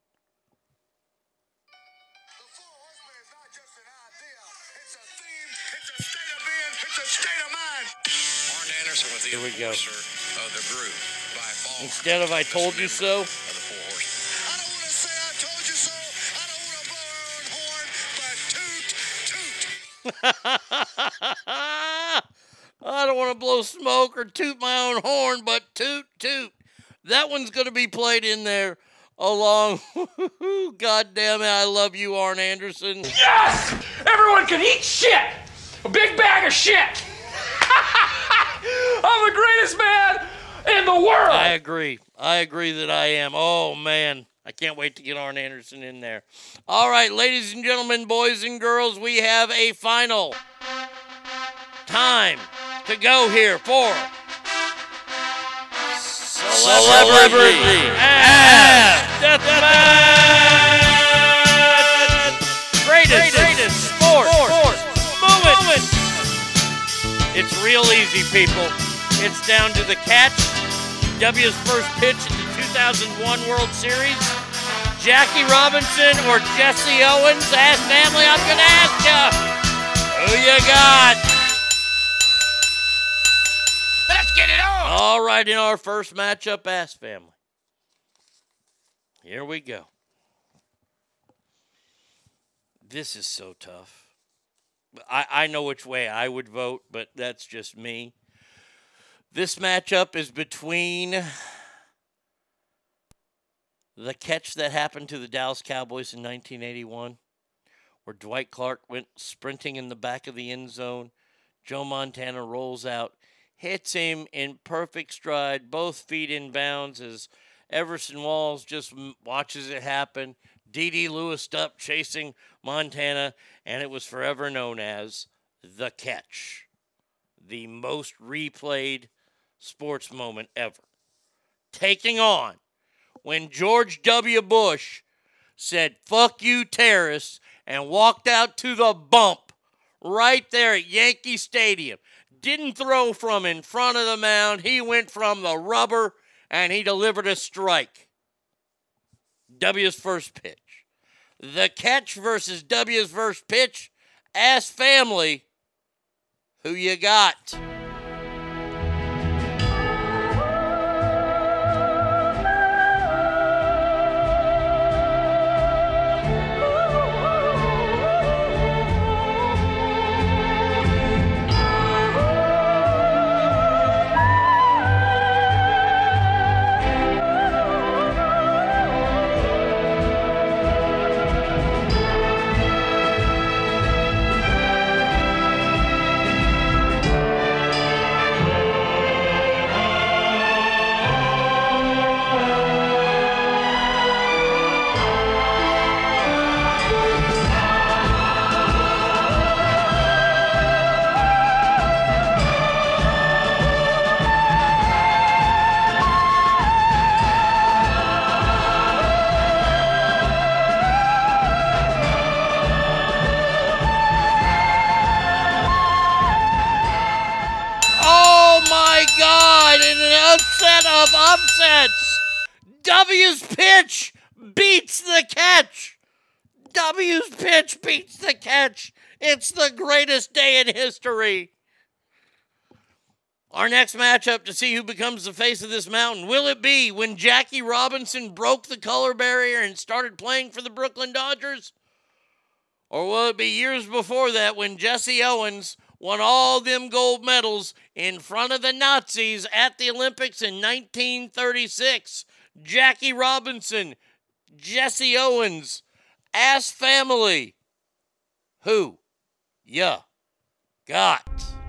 Arn Anderson was the Here we go. of the group by. Instead of I told you so, I don't want to blow smoke or toot my own horn, but toot toot. That one's going to be played in there along. God damn it, I love you, Arn Anderson. Yes! Everyone can eat shit! A big bag of shit! I'm the greatest man in the world! I agree. I agree that I am. Oh, man. I can't wait to get Arn Anderson in there. All right, ladies and gentlemen, boys and girls, we have a final time to go here for Celebrity and Deathmatch. Greatest, greatest sport, moment It's real easy, people. It's down to the catch, W's first pitch 2001 World Series, Jackie Robinson or Jesse Owens. Ask family, I'm going to ask you. Who you got? Let's get it on. All right, in our first matchup, Ask family. Here we go. This is so tough. I, I know which way I would vote, but that's just me. This matchup is between the catch that happened to the Dallas Cowboys in 1981, where Dwight Clark went sprinting in the back of the end zone. Joe Montana rolls out, hits him in perfect stride, both feet in bounds as Everson Walls just watches it happen. D.D. Lewis up chasing Montana, and it was forever known as the catch, the most replayed sports moment ever. Taking on when George W. Bush said, fuck you, terrorists, and walked out to the bump right there at Yankee Stadium. Didn't throw from in front of the mound. He went from the rubber and he delivered a strike. W's first pitch. The catch versus W's first pitch. Ask family who you got. In upset of upsets, W's pitch beats the catch. W's pitch beats the catch. It's the greatest day in history. Our next matchup to see who becomes the face of this mountain will it be when Jackie Robinson broke the color barrier and started playing for the Brooklyn Dodgers? Or will it be years before that when Jesse Owens won all them gold medals in front of the Nazis at the Olympics in 1936? Jackie Robinson, Jesse Owens, Ass Family. Who ya got?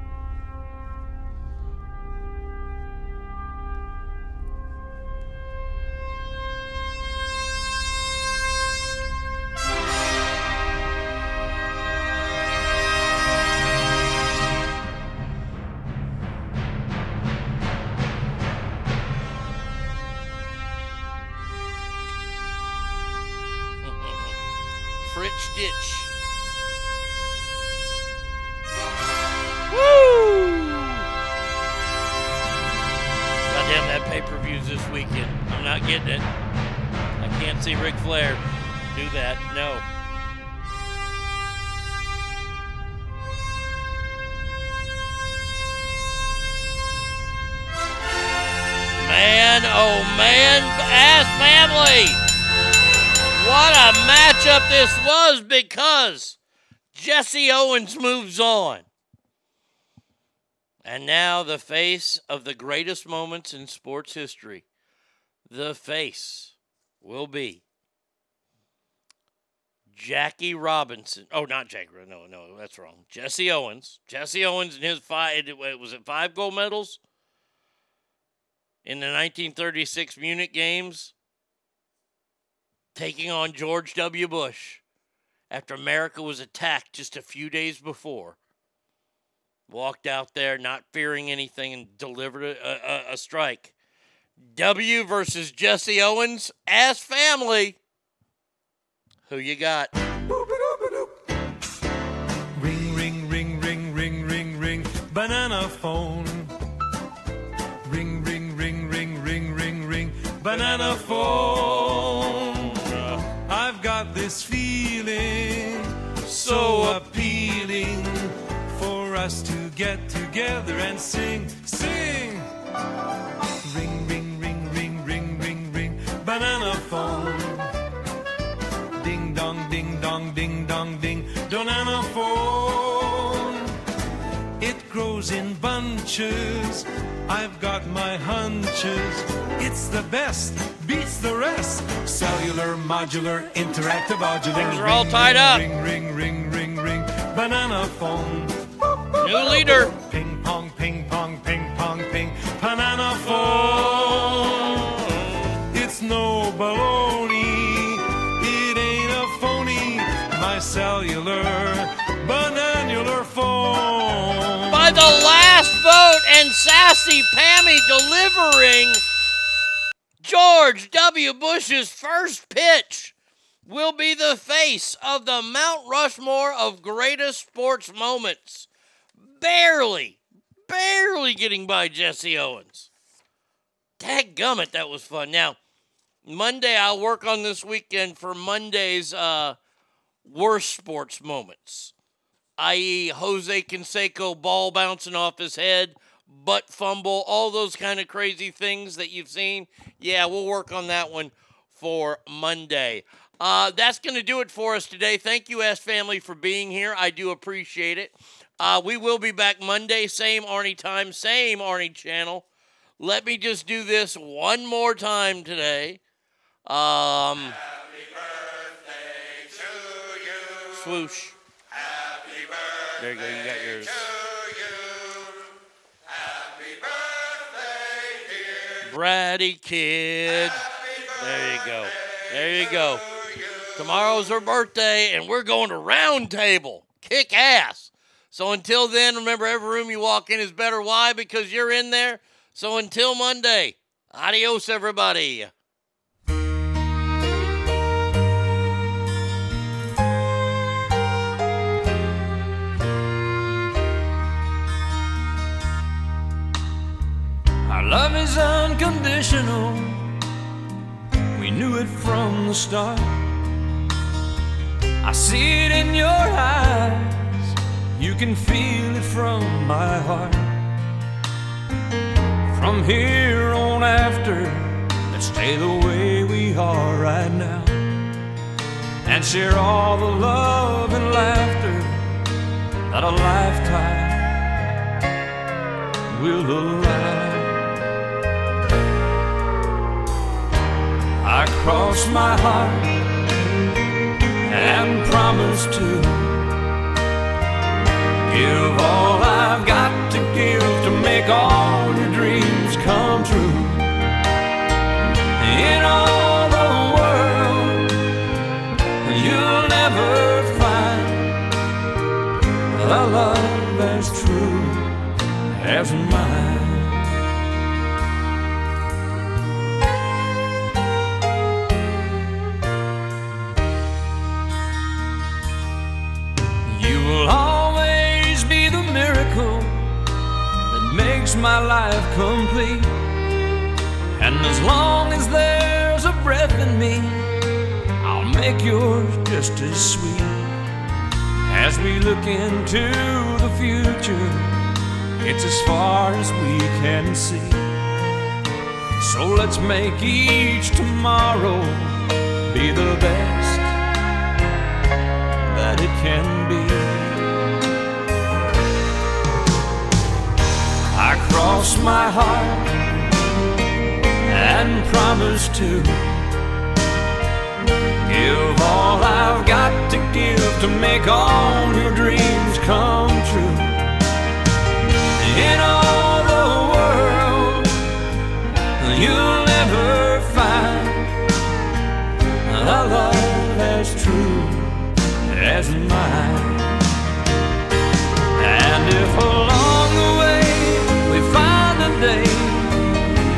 Because Jesse Owens moves on. And now the face of the greatest moments in sports history. The face will be Jackie Robinson. Oh, not Jackie. No, no, that's wrong. Jesse Owens. Jesse Owens and his five. Was it five gold medals in the 1936 Munich Games? taking on George W. Bush after America was attacked just a few days before. Walked out there not fearing anything and delivered a, a, a strike. W versus Jesse Owens as family. Who you got? Ring, ring, ring, ring, ring, ring, ring. banana phone. Ring, ring, ring, ring, ring, ring, ring, banana phone. So appealing for us to get together and sing, sing. Bunches. I've got my hunches. It's the best, beats the rest. Cellular, modular, interactive, modular. Things are all tied up. Ring, ring, ring, ring, ring, banana phone. New leader. Ping pong, ping pong, ping pong, ping, banana phone. It's no baloney. It ain't a phony. My cellular, bananular phone. By the last vote and sassy Pammy delivering George W. Bush's first pitch will be the face of the Mount Rushmore of greatest sports moments. Barely, barely getting by Jesse Owens. Dadgummit, that was fun. Now, Monday, I'll work on this weekend for Monday's uh, worst sports moments, i.e., Jose Canseco ball bouncing off his head, butt fumble, all those kind of crazy things that you've seen. Yeah, we'll work on that one for Monday. Uh, that's going to do it for us today. Thank you, S Family, for being here. I do appreciate it. Uh, we will be back Monday, same Arnie time, same Arnie channel. Let me just do this one more time today. Um, swoosh. There you go. You got yours. Bratty kid. There you go. There you go. Tomorrow's her birthday, and we're going to round table. Kick ass. So until then, remember every room you walk in is better. Why? Because you're in there. So until Monday, adios, everybody. Love is unconditional. We knew it from the start. I see it in your eyes. You can feel it from my heart. From here on after, let's stay the way we are right now. And share all the love and laughter that a lifetime will allow. I cross my heart and promise to give all I've got to give to make all your dreams come true. In all the world, you'll never find a love as true as mine. My life complete. And as long as there's a breath in me, I'll make yours just as sweet. As we look into the future, it's as far as we can see. So let's make each tomorrow be the best that it can be. Cross my heart and promise to give all I've got to give to make all your dreams come true. In all the world, you'll never find a love as true as mine. And if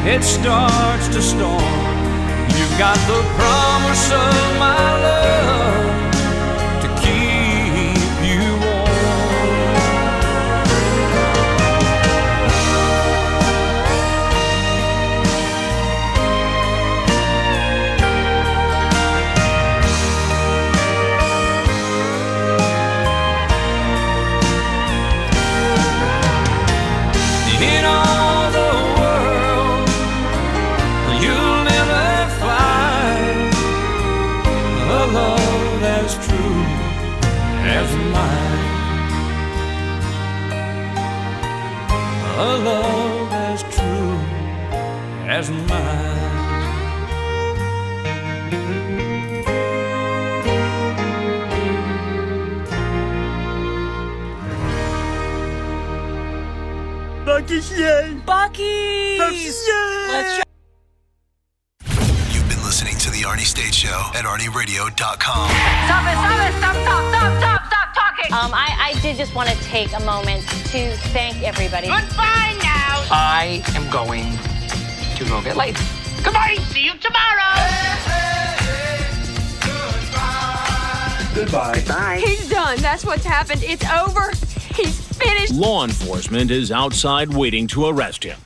it starts to storm, you've got the promise of my love Bucky's yay! Bucky! Let's try. You've been listening to the Arnie State Show at ArnieRadio.com. Stop it, stop it, stop, stop, stop, stop, stop talking! Um, I, I did just want to take a moment to thank everybody. Goodbye now! I am going to go get laid. Goodbye! See you tomorrow! Goodbye. Bye. He's done. That's what's happened. It's over. Finished. Law enforcement is outside waiting to arrest him.